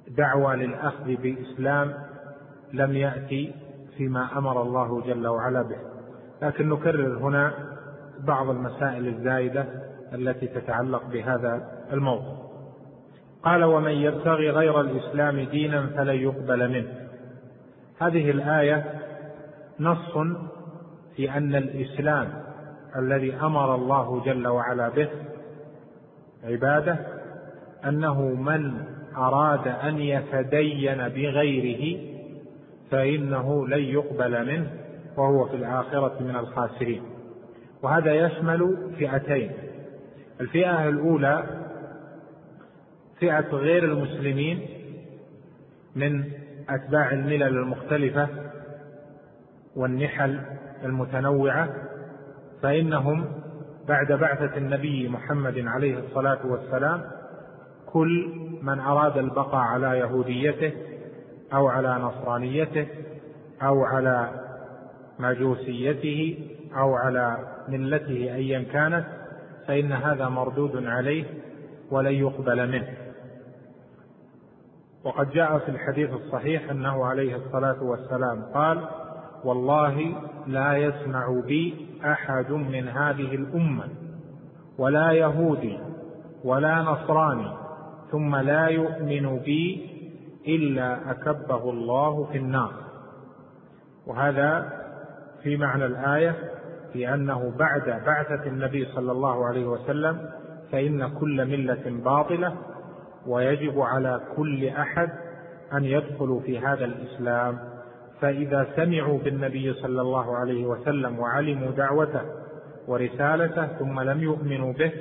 دعوى للأخذ بإسلام لم يأتي فيما أمر الله جل وعلا به. لكن نكرر هنا بعض المسائل الزايدة التي تتعلق بهذا الموضوع. قال ومن يبتغي غير الإسلام دينا فلن يقبل منه. هذه الآية نص في أن الإسلام الذي أمر الله جل وعلا به عبادة أنه من أراد أن يتدين بغيره فإنه لن يقبل منه وهو في الآخرة من الخاسرين. وهذا يشمل فئتين. الفئة الأولى فئة غير المسلمين من أتباع الملل المختلفة والنحل المتنوعة فإنهم بعد بعثة النبي محمد عليه الصلاة والسلام كل من أراد البقاء على يهوديته أو على نصرانيته أو على مجوسيته أو على ملته أيا كانت فإن هذا مردود عليه ولن يقبل منه. وقد جاء في الحديث الصحيح أنه عليه الصلاة والسلام قال والله لا يسمع بي أحد من هذه الأمة ولا يهودي ولا نصراني ثم لا يؤمن بي إلا أكبه الله في النار. وهذا في معنى الآية في أنه بعد بعثة النبي صلى الله عليه وسلم فإن كل ملة باطلة ويجب على كل أحد أن يدخلوا في هذا الإسلام. فإذا سمعوا بالنبي صلى الله عليه وسلم وعلموا دعوته ورسالته ثم لم يؤمنوا به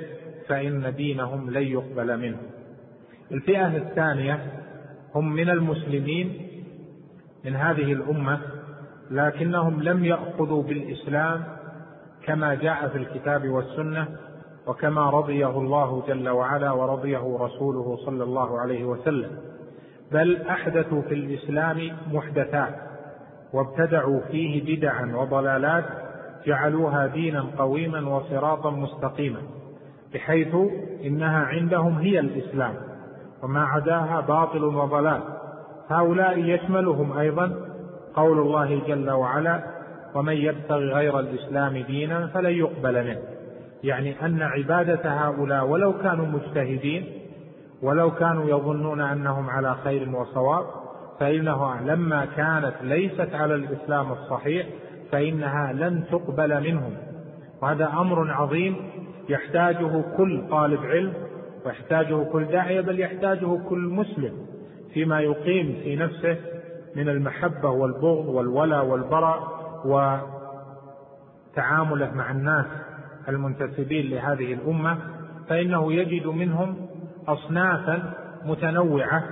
فإن دينهم لن يقبل منه. الفئة الثانية هم من المسلمين من هذه الأمة لكنهم لم يأخذوا بالإسلام كما جاء في الكتاب والسنة وكما رضيه الله جل وعلا ورضيه رسوله صلى الله عليه وسلم. بل أحدثوا في الإسلام محدثات. وابتدعوا فيه بدعا وضلالات جعلوها دينا قويما وصراطا مستقيما بحيث إنها عندهم هي الإسلام وما عداها باطل وضلال. هؤلاء يشملهم أيضا قول الله جل وعلا ومن يبتغ غير الإسلام دينا فلن يقبل منه. يعني أن عبادة هؤلاء ولو كانوا مجتهدين ولو كانوا يظنون أنهم على خير وصواب فإنه لما كانت ليست على الإسلام الصحيح فإنها لن تقبل منهم. وهذا أمر عظيم يحتاجه كل طالب علم ويحتاجه كل داعية بل يحتاجه كل مسلم فيما يقيم في نفسه من المحبة والبغض والولاء والبراء وتعامله مع الناس المنتسبين لهذه الأمة. فإنه يجد منهم أصنافا متنوعة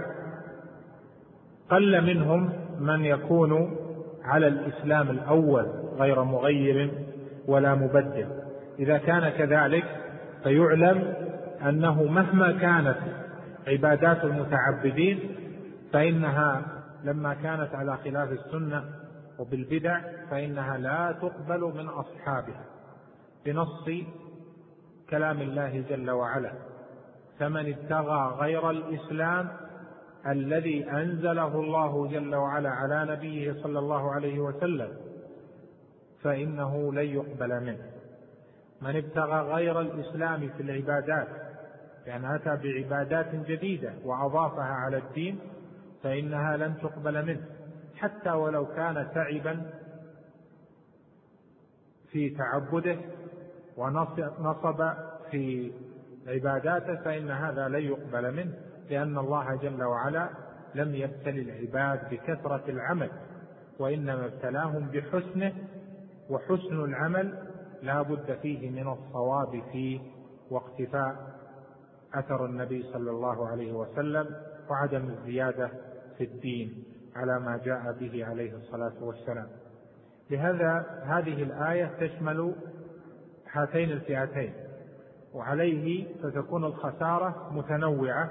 قل منهم من يكون على الإسلام الأول غير مغير ولا مبدل. إذا كان كذلك فيعلم أنه مهما كانت عبادات المتعبدين فإنها لما كانت على خلاف السنة وبالبدع فإنها لا تقبل من أصحابها بنص كلام الله جل وعلا. فمن ابتغى غير الإسلام الذي أنزله الله جل وعلا على نبيه صلى الله عليه وسلم فإنه لن يقبل منه. من ابتغى غير الإسلام في العبادات يعني أتى بعبادات جديدة وأضافها على الدين فإنها لن تقبل منه. حتى ولو كان تعبا في تعبده ونصب في عباداته فإن هذا لن يقبل منه. لأن الله جل وعلا لم يبتل العباد بكثرة العمل وإنما ابتلاهم بحسنه وحسن العمل لا بد فيه من الصواب فيه واقتفاء أثر النبي صلى الله عليه وسلم وعدم الزيادة في الدين على ما جاء به عليه الصلاة والسلام. لهذا هذه الآية تشمل هاتين الفئتين وعليه فتكون الخسارة متنوعة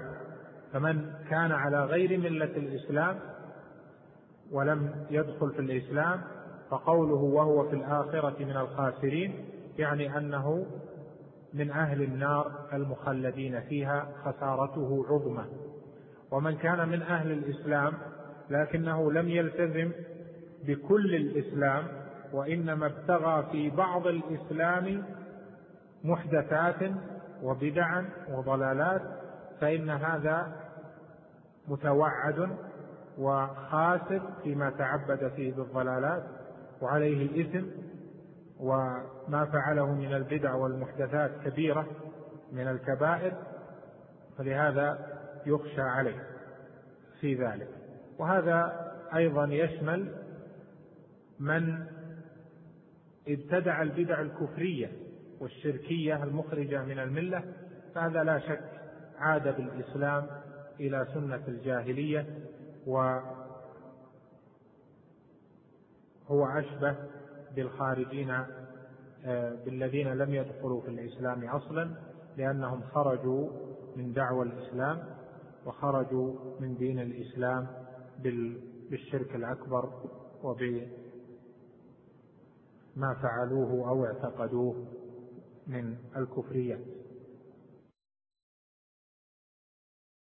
فمن كان على غير ملة الإسلام ولم يدخل في الإسلام فقوله وهو في الآخرة من الخاسرين يعني أنه من أهل النار المخلدين فيها خسارته عظمى. ومن كان من أهل الإسلام لكنه لم يلتزم بكل الإسلام وإنما ابتغى في بعض الإسلام محدثات وبدعا وضلالات فإن هذا متوعد وخاسر فيما تعبد فيه بالضلالات وعليه إثم وما فعله من البدع والمحدثات كبيرة من الكبائر فلهذا يخشى عليه في ذلك. وهذا أيضا يشمل من ابتدع البدع الكفرية والشركية المخرجة من الملة فهذا لا شك عاد بالإسلام إلى سنة الجاهلية وهو أشبه بالخارجين آه، بالذين لم يدخلوا في الإسلام أصلا لأنهم خرجوا من دعوى الإسلام وخرجوا من دين الإسلام بالشرك الأكبر وبما فعلوه أو اعتقدوه من الكفريات